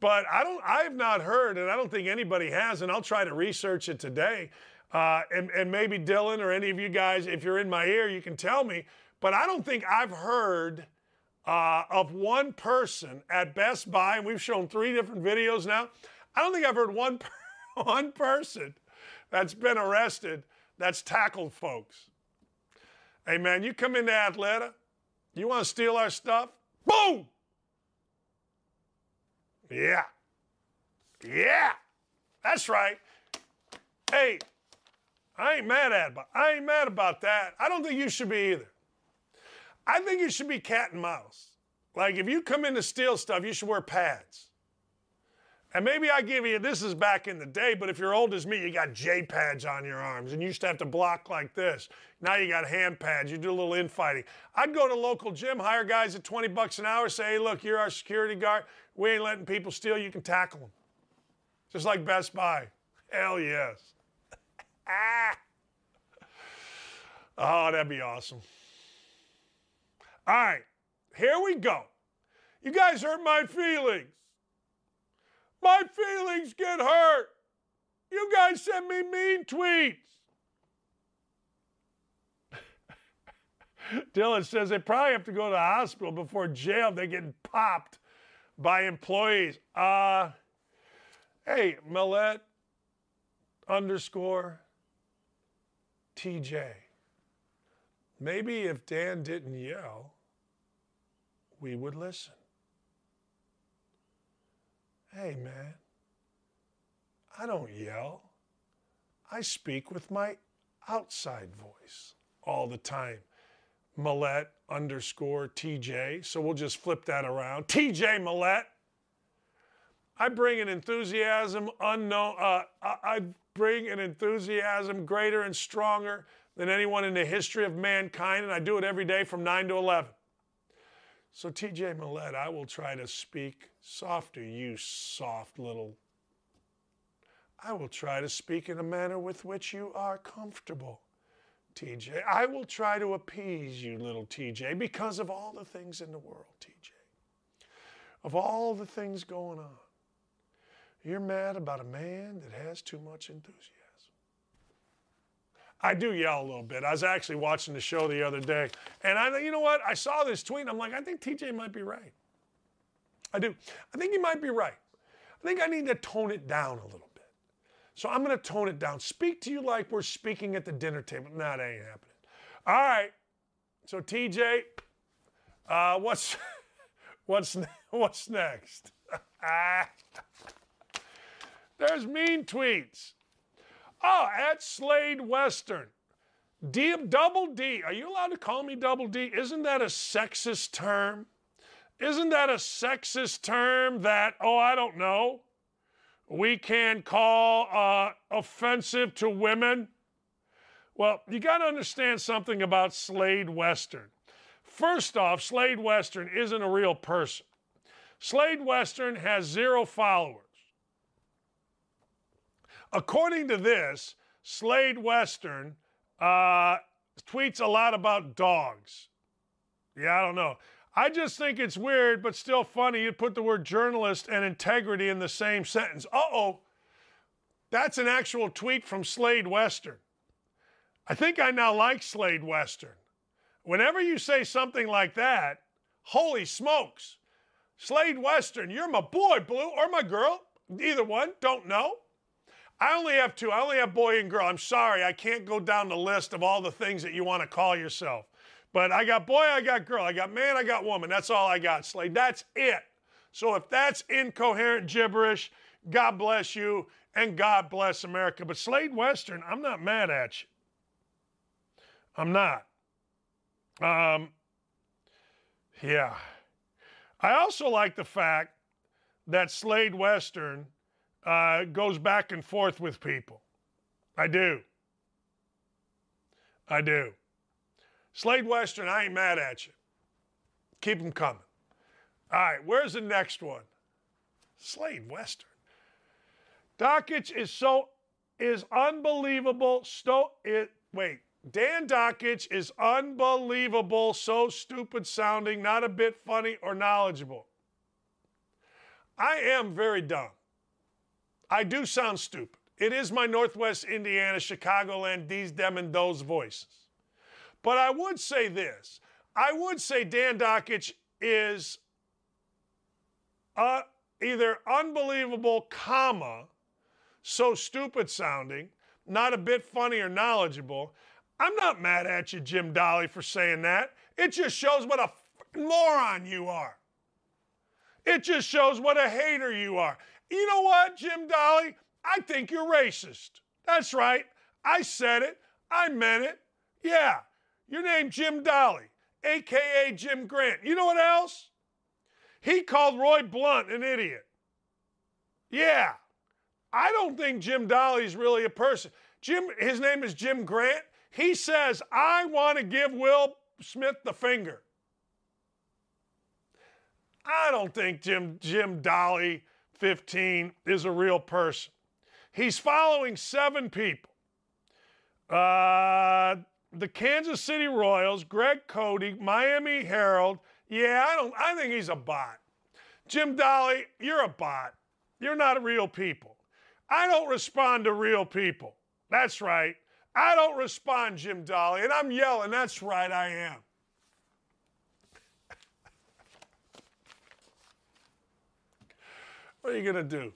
But I don't, I have not heard, and I don't think anybody has, and I'll try to research it today. Uh, and, and maybe Dylan or any of you guys, if you're in my ear, you can tell me. But I don't think I've heard uh, of one person at Best Buy, and we've shown three different videos now. I don't think I've heard one, one person that's been arrested that's tackled folks. Hey, man, you come into Athleta, you want to steal our stuff? Boom! Yeah. Yeah. That's right. Hey, I ain't mad at but I ain't mad about that. I don't think you should be either. I think it should be cat and mouse. Like if you come in to steal stuff, you should wear pads. And maybe I give you this is back in the day, but if you're old as me, you got J pads on your arms and you used to have to block like this. Now you got hand pads, you do a little infighting. I'd go to local gym, hire guys at 20 bucks an hour, say, hey, look, you're our security guard. We ain't letting people steal, you can tackle them. Just like Best Buy. Hell yes. ah. Oh, that'd be awesome. All right, here we go. You guys hurt my feelings. My feelings get hurt. You guys send me mean tweets. Dylan says they probably have to go to the hospital before jail. They're getting popped by employees. Uh, hey, Millette underscore TJ. Maybe if Dan didn't yell, we would listen. Hey, man, I don't yell. I speak with my outside voice all the time. Millette underscore TJ. So we'll just flip that around. TJ Millette. I bring an enthusiasm unknown. Uh, I bring an enthusiasm greater and stronger than anyone in the history of mankind, and I do it every day from 9 to 11. So, TJ Millette, I will try to speak softer, you soft little. I will try to speak in a manner with which you are comfortable, TJ. I will try to appease you, little TJ, because of all the things in the world, TJ. Of all the things going on. You're mad about a man that has too much enthusiasm. I do yell a little bit. I was actually watching the show the other day, and I, you know what? I saw this tweet. I'm like, I think TJ might be right. I do. I think he might be right. I think I need to tone it down a little. So I'm going to tone it down. Speak to you like we're speaking at the dinner table. No, that ain't happening. All right. So TJ, uh, what's what's what's next? There's mean tweets. Oh, at Slade Western. D, double D. Are you allowed to call me double D? Isn't that a sexist term? Isn't that a sexist term that, oh, I don't know, we can call uh, offensive to women? Well, you got to understand something about Slade Western. First off, Slade Western isn't a real person. Slade Western has zero followers. According to this, Slade Western uh, tweets a lot about dogs. Yeah, I don't know. I just think it's weird, but still funny. You put the word journalist and integrity in the same sentence. Uh oh. That's an actual tweet from Slade Western. I think I now like Slade Western. Whenever you say something like that, holy smokes. Slade Western, you're my boy, Blue, or my girl. Either one, don't know. I only have two. I only have boy and girl. I'm sorry, I can't go down the list of all the things that you want to call yourself. But I got boy, I got girl, I got man, I got woman. That's all I got, Slade. That's it. So if that's incoherent gibberish, God bless you and God bless America. But Slade Western, I'm not mad at you. I'm not. Um, yeah. I also like the fact that Slade Western uh, goes back and forth with people. I do. I do. Slade Western, I ain't mad at you. Keep them coming. All right, where's the next one? Slade Western. Dakich is so is unbelievable. Sto- it, wait, Dan Dakich is unbelievable, so stupid sounding, not a bit funny or knowledgeable. I am very dumb. I do sound stupid. It is my Northwest Indiana, Chicagoland, these, them, and those voices. But I would say this I would say Dan Dakich is uh, either unbelievable, comma, so stupid sounding, not a bit funny or knowledgeable. I'm not mad at you, Jim Dolly, for saying that. It just shows what a moron you are. It just shows what a hater you are. You know what, Jim Dolly? I think you're racist. That's right. I said it. I meant it. Yeah. Your name Jim Dolly, aka Jim Grant. You know what else? He called Roy Blunt an idiot. Yeah. I don't think Jim is really a person. Jim, his name is Jim Grant. He says, I want to give Will Smith the finger. I don't think Jim Jim Dolly, 15 is a real person. He's following seven people. Uh, the Kansas City Royals, Greg Cote, Miami Herald. Yeah, I don't. I think he's a bot. Jim Dolly, you're a bot. You're not real people. I don't respond to real people. That's right. I don't respond, Jim Dolly, and I'm yelling. That's right, I am. what are you going to do?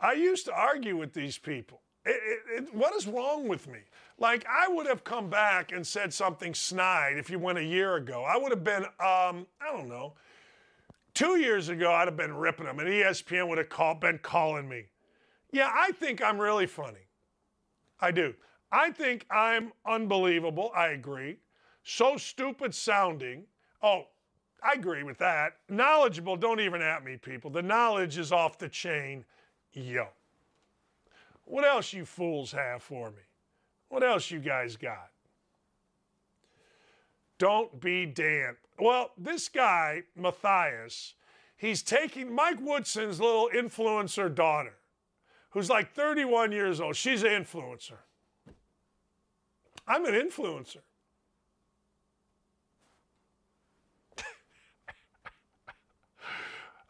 I used to argue with these people. It, it, it, what is wrong with me? Like, I would have come back and said something snide if you went a year ago. I would have been, um, I don't know, two years ago, I'd have been ripping them, and ESPN would have been calling me. Yeah, I think I'm really funny. I do. I think I'm unbelievable. I agree. So stupid sounding. Oh, I agree with that. Knowledgeable, don't even at me, people. The knowledge is off the chain. Yo. What else you fools have for me? What else you guys got? Don't be Dan. Well, this guy, Matthias, he's taking Mike Woodson's little influencer daughter, who's like 31 years old. She's an influencer. I'm an influencer.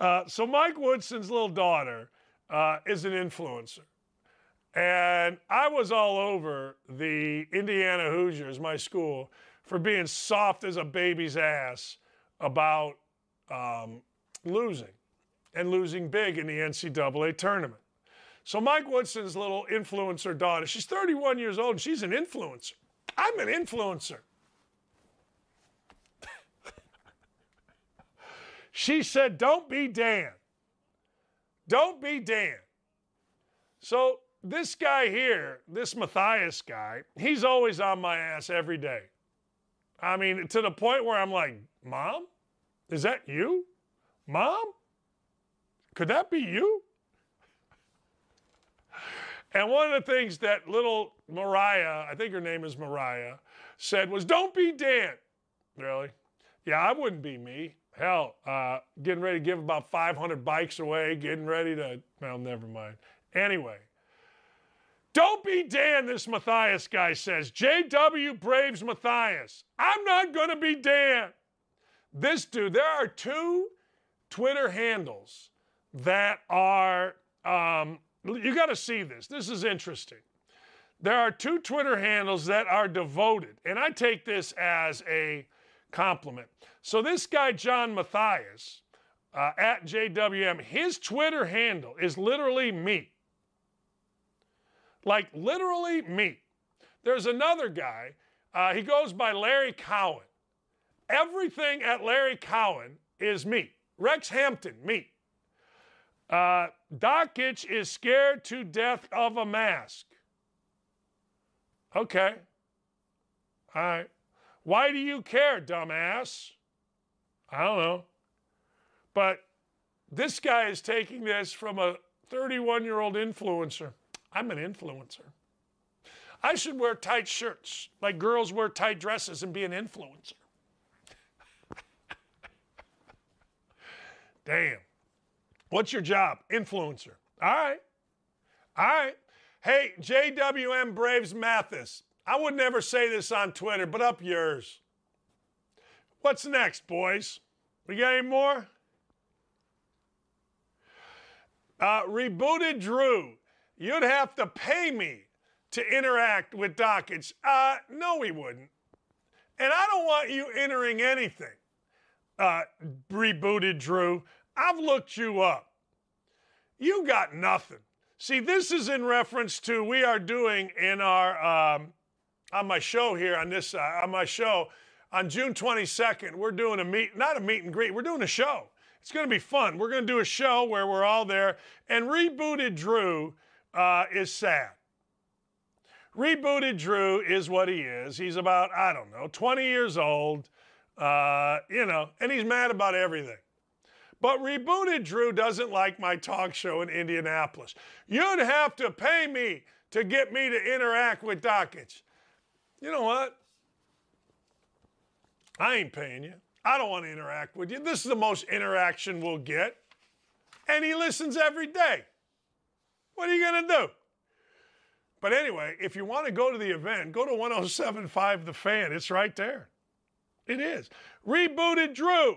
uh, so Mike Woodson's little daughter uh, is an influencer. And I was all over the Indiana Hoosiers, my school, for being soft as a baby's ass about um, losing and losing big in the NCAA tournament. So Mike Woodson's little influencer daughter, she's 31 years old and she's an influencer. I'm an influencer. she said, Don't be Dan. Don't be Dan. So, this guy here, this Matthias guy, he's always on my ass every day. I mean, to the point where I'm like, Mom? Is that you? Mom? Could that be you? And one of the things that little Mariah, I think her name is Mariah, said was, Don't be Dan. Really? Yeah, I wouldn't be me. Hell, uh, getting ready to give about 500 bikes away, getting ready to, well, never mind. Anyway, don't be Dan, this Matthias guy says. JW Braves Matthias. I'm not going to be Dan. This dude, there are two Twitter handles that are um, you got to see this. This is interesting. There are two Twitter handles that are devoted, and I take this as a compliment. So, this guy, John Matthias, uh, at JWM, his Twitter handle is literally me. Like, literally me. There's another guy, uh, he goes by Larry Cowan. Everything at Larry Cowan is me. Rex Hampton, me. Uh, Dakich is scared to death of a mask. Okay. All right. Why do you care, dumbass? I don't know. But this guy is taking this from a 31 year old influencer. I'm an influencer. I should wear tight shirts like girls wear tight dresses and be an influencer. Damn. What's your job? Influencer. All right. All right. Hey, JWM Braves Mathis. I would never say this on Twitter, but up yours. What's next, boys? We got any more? Uh, rebooted Drew. You'd have to pay me to interact with Dakich. Uh, no, we wouldn't. And I don't want you entering anything. Uh, rebooted Drew. I've looked you up. You got nothing. See, this is in reference to we are doing in our um, on my show here on this uh, on my show on June 22nd. We're doing a meet, not a meet and greet. We're doing a show. It's going to be fun. We're going to do a show where we're all there. And rebooted Drew uh, is sad. Rebooted Drew is what he is. He's about, I don't know, 20 years old, uh, you know, and he's mad about everything. But rebooted Drew doesn't like my talk show in Indianapolis. You'd have to pay me to get me to interact with Dakich. You know what? I ain't paying you. I don't want to interact with you. This is the most interaction we'll get. And he listens every day. What are you going to do? But anyway, if you want to go to the event, go to 1075 The Fan. It's right there. It is. Rebooted Drew.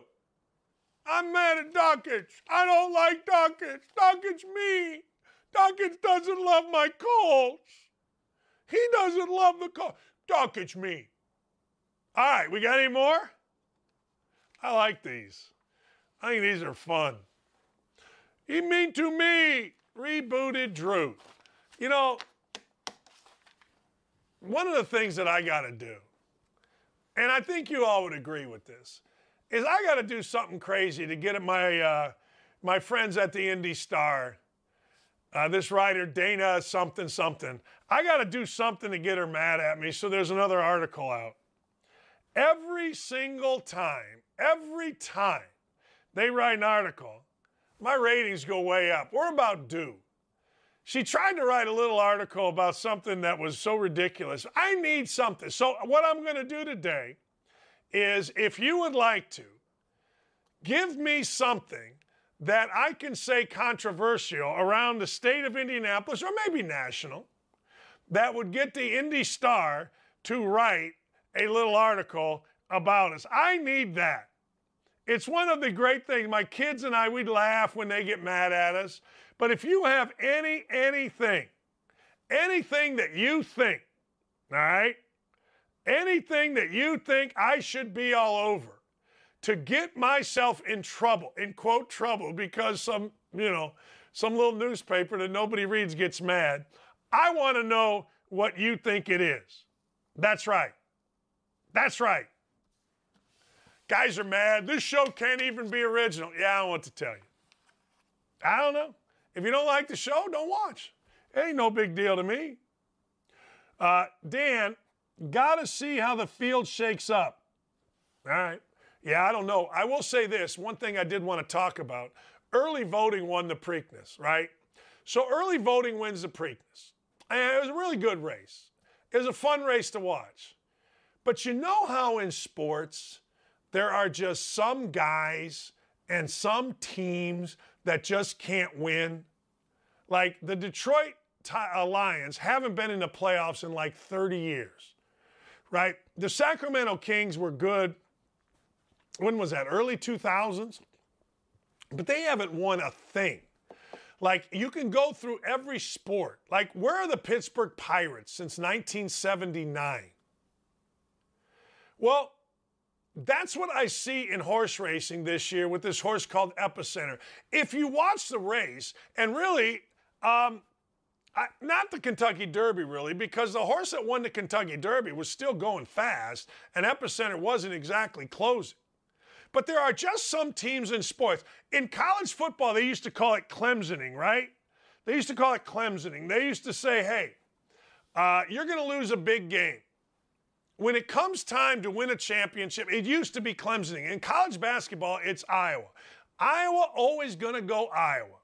I'm mad at Dakich. I don't like Dakich. Dakich me. Dakich doesn't love my Colts. He doesn't love the Colts. Dakich me. All right, we got any more? I like these. I think these are fun. You mean to me, rebooted Drew. You know, one of the things that I got to do, and I think you all would agree with this, is I got to do something crazy to get at my uh, my friends at the Indy Star, uh, this writer Dana something something. I got to do something to get her mad at me. So there's another article out. Every single time, every time they write an article, my ratings go way up. We're about due. She tried to write a little article about something that was so ridiculous. I need something. So, what I'm going to do today is if you would like to, give me something that I can say controversial around the state of Indianapolis or maybe national that would get the Indy Star to write a little article about us. I need that. It's one of the great things. My kids and I, we laugh when they get mad at us. But if you have any, anything, anything that you think, all right, anything that you think I should be all over to get myself in trouble, in quote trouble, because some, you know, some little newspaper that nobody reads gets mad, I want to know what you think it is. That's right. That's right. Guys are mad. This show can't even be original. Yeah, I don't want to tell you. I don't know. If you don't like the show, don't watch. It ain't no big deal to me. Uh, Dan, got to see how the field shakes up. All right. Yeah, I don't know. I will say this one thing I did want to talk about early voting won the Preakness, right? So early voting wins the Preakness. And it was a really good race. It was a fun race to watch. But you know how in sports there are just some guys and some teams that just can't win? Like the Detroit uh, Lions haven't been in the playoffs in like 30 years, right? The Sacramento Kings were good. When was that? Early 2000s? But they haven't won a thing. Like you can go through every sport. Like where are the Pittsburgh Pirates since 1979? Well, that's what I see in horse racing this year with this horse called Epicenter. If you watch the race, and really, um, I, not the Kentucky Derby, really, because the horse that won the Kentucky Derby was still going fast, and Epicenter wasn't exactly closing. But there are just some teams in sports. In college football, they used to call it Clemsoning, right? They used to call it Clemsoning. They used to say, hey, uh, you're going to lose a big game when it comes time to win a championship, it used to be Clemson. In college basketball, it's Iowa. Iowa always going to go Iowa.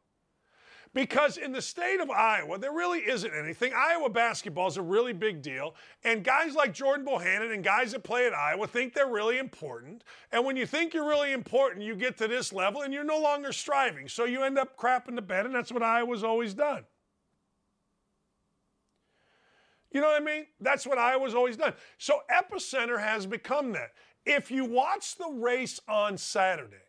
Because in the state of Iowa, there really isn't anything. Iowa basketball is a really big deal. And guys like Jordan Bohannon and guys that play at Iowa think they're really important. And when you think you're really important, you get to this level and you're no longer striving. So you end up crapping the bed, and that's what Iowa's always done. You know what I mean? That's what Iowa's always done. So Epicenter has become that. If you watch the race on Saturday,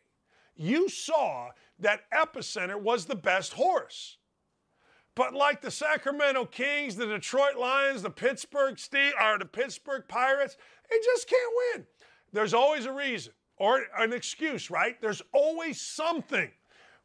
you saw that Epicenter was the best horse. But like the Sacramento Kings, the Detroit Lions, the Pittsburgh Steel, or the Pittsburgh Pirates, they just can't win. There's always a reason or an excuse, right? There's always something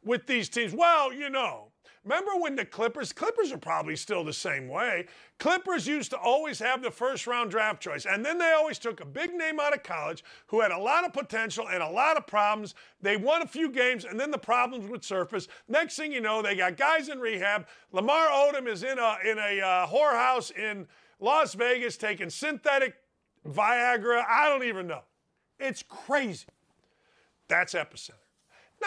with these teams. Well, you know, remember when the Clippers, Clippers are probably still the same way. Clippers used to always have the first round draft choice, and then they always took a big name out of college who had a lot of potential and a lot of problems. They won a few games, and then the problems would surface. Next thing you know, they got guys in rehab. Lamar Odom is in a in a uh, whorehouse in Las Vegas taking synthetic Viagra. I don't even know. It's crazy. That's Epicenter.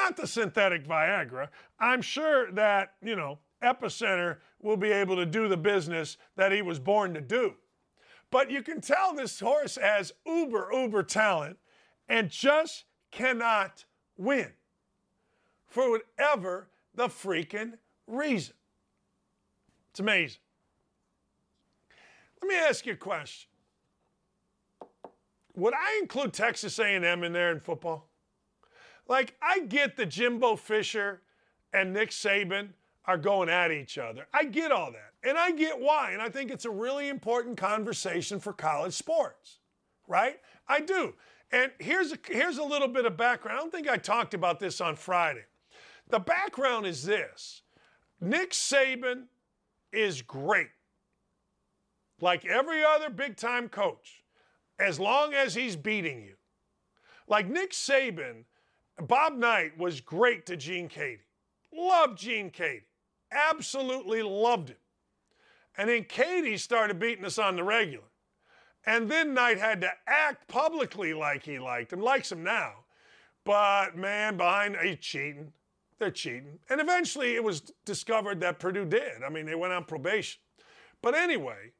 Not the synthetic Viagra. I'm sure that, you know, Epicenter will be able to do the business that he was born to do. But you can tell this horse has uber, uber talent and just cannot win for whatever the freaking reason. It's amazing. Let me ask you a question. Would I include Texas A&M in there in football? Like I get that Jimbo Fisher and Nick Saban are going at each other. I get all that. And I get why. And I think it's a really important conversation for college sports. Right? I do. And here's a, here's a little bit of background. I don't think I talked about this on Friday. The background is this. Nick Saban is great like every other big time coach, as long as he's beating you. Like Nick Saban, Bob Knight was great to Gene Keady. Loved Gene Keady. Absolutely loved him. And then Keady started beating us on the regular. And then Knight had to act publicly like he liked him, likes him now. But man, behind he's cheating. They're cheating. And eventually it was discovered that Purdue did. I mean, they went on probation. But anyway,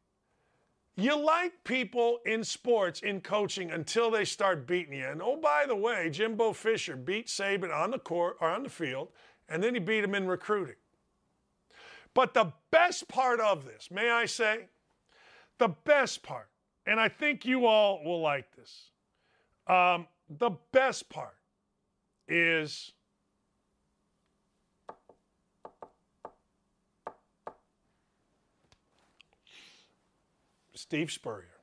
you like people in sports, in coaching, until they start beating you. And oh, by the way, Jimbo Fisher beat Saban on the court or on the field, and then he beat him in recruiting. But the best part of this, may I say, the best part, and I think you all will like this, um, the best part is Steve Spurrier.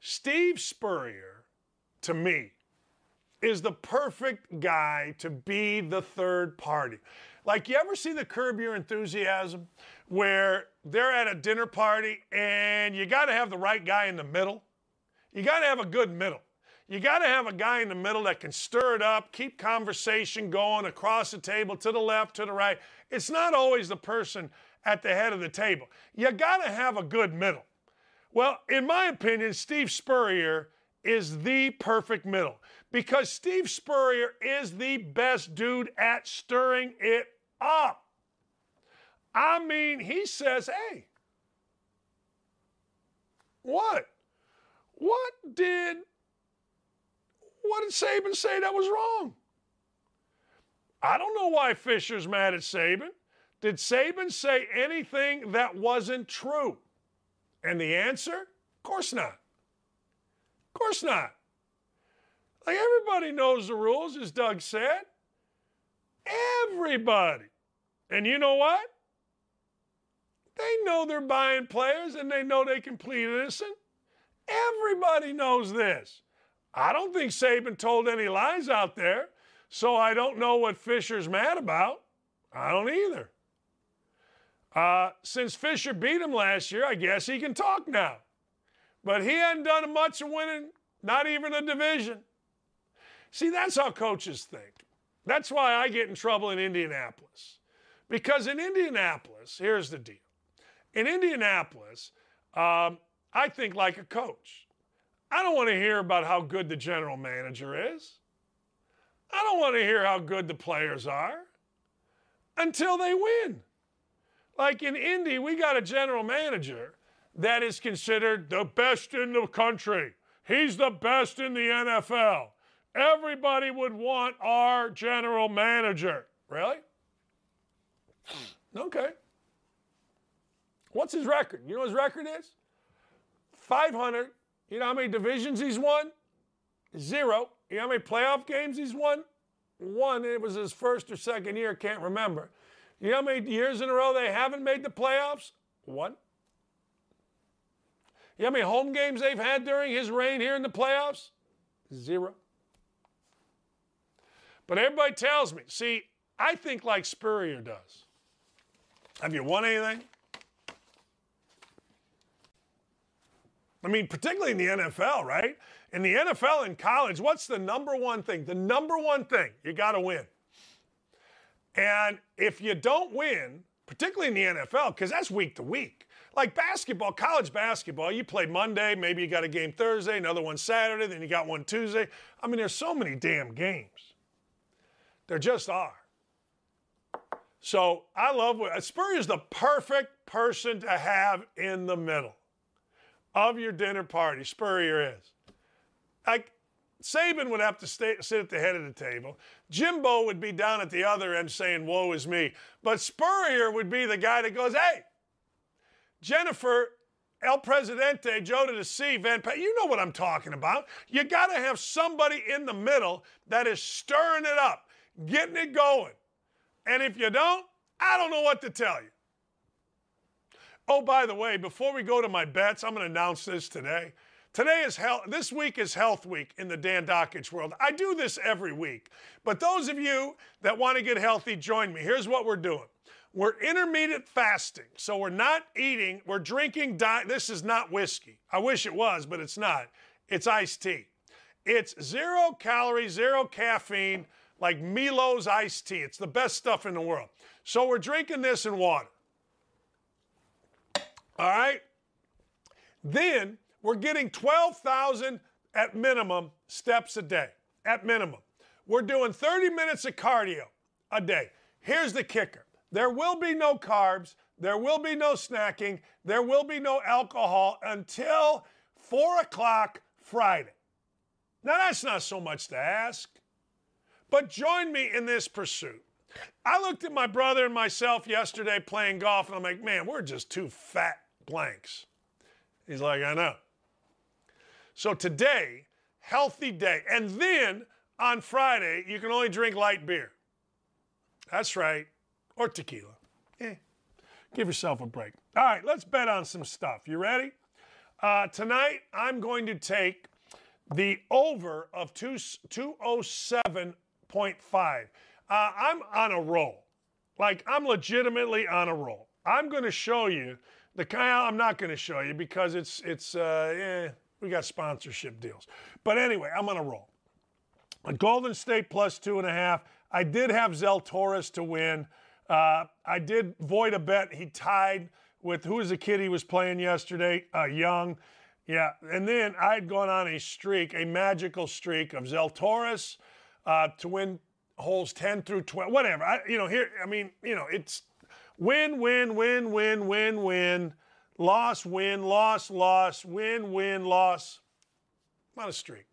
Steve Spurrier, to me, is the perfect guy to be the third party. Like, you ever see the Curb Your Enthusiasm where they're at a dinner party and you got to have the right guy in the middle? You got to have a good middle. You got to have a guy in the middle that can stir it up, keep conversation going across the table to the left, to the right. It's not always the person at the head of the table. You got to have a good middle. Well, in my opinion, Steve Spurrier is the perfect middle because Steve Spurrier is the best dude at stirring it up. I mean, he says, hey, what? What did what did Saban say that was wrong? I don't know why Fisher's mad at Saban. Did Saban say anything that wasn't true? And the answer? Of course not. Of course not. Like everybody knows the rules, as Doug said. Everybody. And you know what? They know they're buying players and they know they can plead innocent. Everybody knows this. I don't think Saban told any lies out there, so I don't know what Fisher's mad about. I don't either. Uh, since Fisher beat him last year, I guess he can talk now. But he hadn't done much of winning, not even a division. See, that's how coaches think. That's why I get in trouble in Indianapolis. Because in Indianapolis, here's the deal. In Indianapolis, um, I think like a coach. I don't want to hear about how good the general manager is. I don't want to hear how good the players are until they win. Like in Indy, we got a general manager that is considered the best in the country. He's the best in the NFL. Everybody would want our general manager. Really? Hmm, okay. What's his record? You know his record is? 500. You know how many divisions he's won? Zero. You know how many playoff games he's won? One. It was his first or second year, can't remember. You know how many years in a row they haven't made the playoffs? One. You know how many home games they've had during his reign here in the playoffs? Zero. But everybody tells me, see, I think like Spurrier does. Have you won anything? I mean, particularly in the NFL, right? In the NFL and college, what's the number one thing? The number one thing, you got to win. And if you don't win, particularly in the NFL, because that's week to week. Like basketball, college basketball, you play Monday, maybe you got a game Thursday, another one Saturday, then you got one Tuesday. I mean, there's so many damn games. There just are. So I love what Spurrier's the perfect person to have in the middle of your dinner party. Spurrier is. Like Saban would have to stay, sit at the head of the table. Jimbo would be down at the other end saying, Woe is me. But Spurrier would be the guy that goes, Hey, Jennifer, El Presidente, Joe to the C, Van Pelt, you know what I'm talking about. You got to have somebody in the middle that is stirring it up, getting it going. And if you don't, I don't know what to tell you. Oh, by the way, before we go to my bets, I'm going to announce this today. Today is health. This week is Health Week in the Dan Dakich world. I do this every week, but those of you that want to get healthy, join me. Here's what we're doing. We're intermittent fasting, so we're not eating. We're drinking. This is not whiskey. I wish it was, but it's not. It's iced tea. It's zero calories, zero caffeine, like Milo's iced tea. It's the best stuff in the world. So we're drinking this in water. All right. Then we're getting 12,000 at minimum steps a day. At minimum. We're doing 30 minutes of cardio a day. Here's the kicker there will be no carbs, there will be no snacking, there will be no alcohol until 4 o'clock Friday. Now, that's not so much to ask, but join me in this pursuit. I looked at my brother and myself yesterday playing golf, and I'm like, man, we're just two fat blanks. He's like, I know. So today, healthy day. And then on Friday, you can only drink light beer. That's right. Or tequila. Eh, give yourself a break. All right, let's bet on some stuff. You ready? Uh, tonight, I'm going to take the over of 2, 207.5. Uh, I'm on a roll. Like, I'm legitimately on a roll. I'm going to show you the kind I'm not going to show you because it's, it's, uh, eh, we got sponsorship deals. But anyway, I'm on a roll. A Golden State plus two and a half. I did have Zalatoris to win. Uh, I did void a bet. He tied with who was the kid he was playing yesterday? Uh, Young. Yeah. And then I had gone on a streak, a magical streak of Zalatoris uh, to win holes 10 through 12, whatever. I, you know, here, I mean, you know, it's win, win, win, win, win, win. Loss, win, loss, loss, win, win, loss. Not a streak.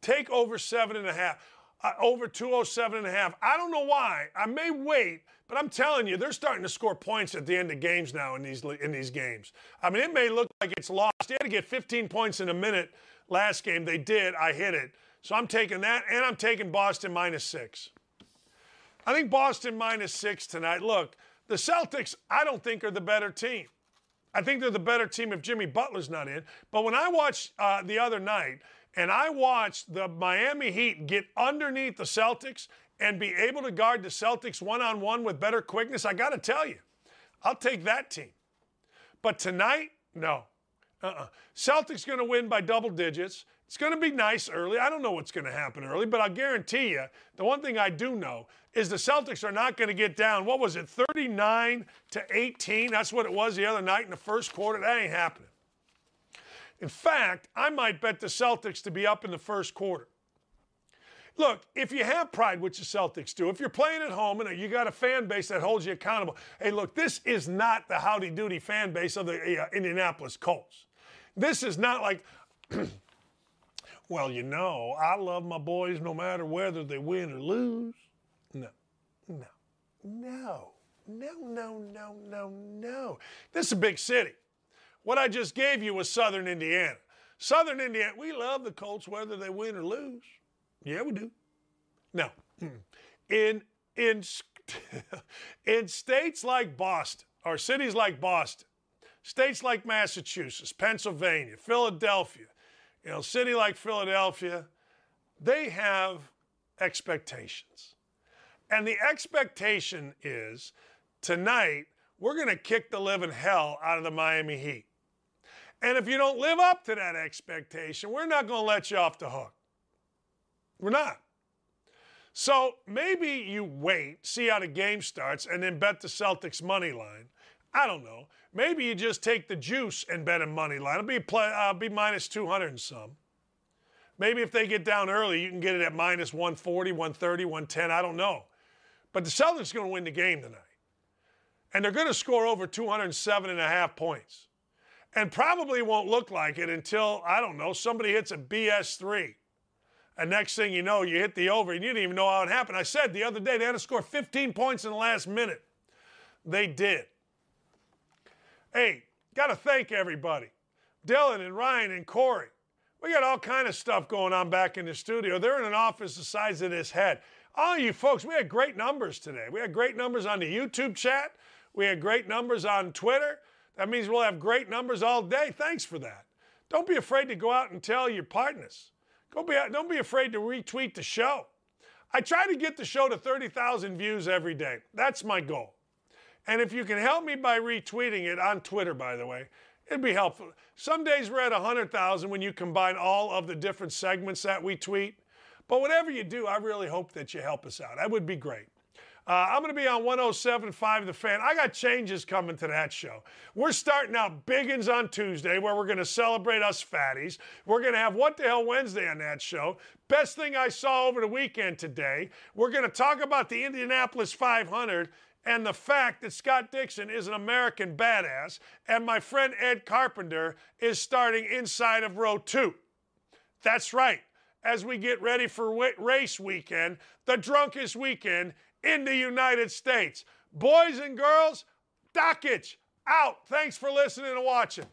Take over seven and a half, uh, over 207 and a half. I don't know why. I may wait, but I'm telling you, they're starting to score points at the end of games now in these in these games. I mean, it may look like it's lost. They had to get 15 points in a minute last game. They did. I hit it. So I'm taking that, and I'm taking Boston minus six. I think Boston minus six tonight. Look, the Celtics, I don't think are the better team. I think they're the better team if Jimmy Butler's not in. But when I watched uh, the other night and I watched the Miami Heat get underneath the Celtics and be able to guard the Celtics one on one with better quickness, I got to tell you, I'll take that team. But tonight, no. Uh-uh. Celtics going to win by double digits. It's going to be nice early. I don't know what's going to happen early, but I'll guarantee you the one thing I do know is the Celtics are not going to get down. What was it, 39 to 18? That's what it was the other night in the first quarter. That ain't happening. In fact, I might bet the Celtics to be up in the first quarter. Look, if you have pride, which the Celtics do, if you're playing at home and you got a fan base that holds you accountable, hey, look, this is not the howdy doody fan base of the uh, Indianapolis Colts. This is not like, well, you know, I love my boys no matter whether they win or lose. No, no, no, no, no, no, no, no. This is a big city. What I just gave you was Southern Indiana. Southern Indiana, we love the Colts whether they win or lose. Yeah, we do. No. In in in states like Boston or cities like Boston, states like Massachusetts, Pennsylvania, Philadelphia, you know, city like Philadelphia, they have expectations. And the expectation is tonight, we're going to kick the living hell out of the Miami Heat. And if you don't live up to that expectation, we're not going to let you off the hook. We're not. So maybe you wait, see how the game starts, and then bet the Celtics money line. I don't know. Maybe you just take the juice and bet a money line. It'll be, play, uh, be minus 200 and some. Maybe if they get down early, you can get it at minus 140, 130, 110. I don't know. But the Celtics are going to win the game tonight. And they're going to score over 207 and a half points. And probably won't look like it until, I don't know, somebody hits a BS3. And next thing you know, you hit the over and you didn't even know how it happened. I said the other day they had to score 15 points in the last minute. They did. Hey, got to thank everybody. Dylan and Ryan and Corey. We got all kind of stuff going on back in the studio. They're in an office the size of this head. All you folks, we had great numbers today. We had great numbers on the YouTube chat. We had great numbers on Twitter. That means we'll have great numbers all day. Thanks for that. Don't be afraid to go out and tell your partners. Go be, don't be afraid to retweet the show. I try to get the show to 30,000 views every day. That's my goal. And if you can help me by retweeting it on Twitter, by the way, it'd be helpful. Some days we're at 100,000 when you combine all of the different segments that we tweet. But whatever you do, I really hope that you help us out. That would be great. Uh, I'm going to be on 107.5 The Fan. I got changes coming to that show. We're starting out Biggins on Tuesday, where we're going to celebrate us fatties. We're going to have What the Hell Wednesday on that show. Best thing I saw over the weekend today. We're going to talk about the Indianapolis 500 and the fact that Scott Dixon is an American badass, and my friend Ed Carpenter is starting inside of row two. That's right. As we get ready for race weekend, the drunkest weekend in the United States. Boys and girls, Dakich out. Thanks for listening and watching.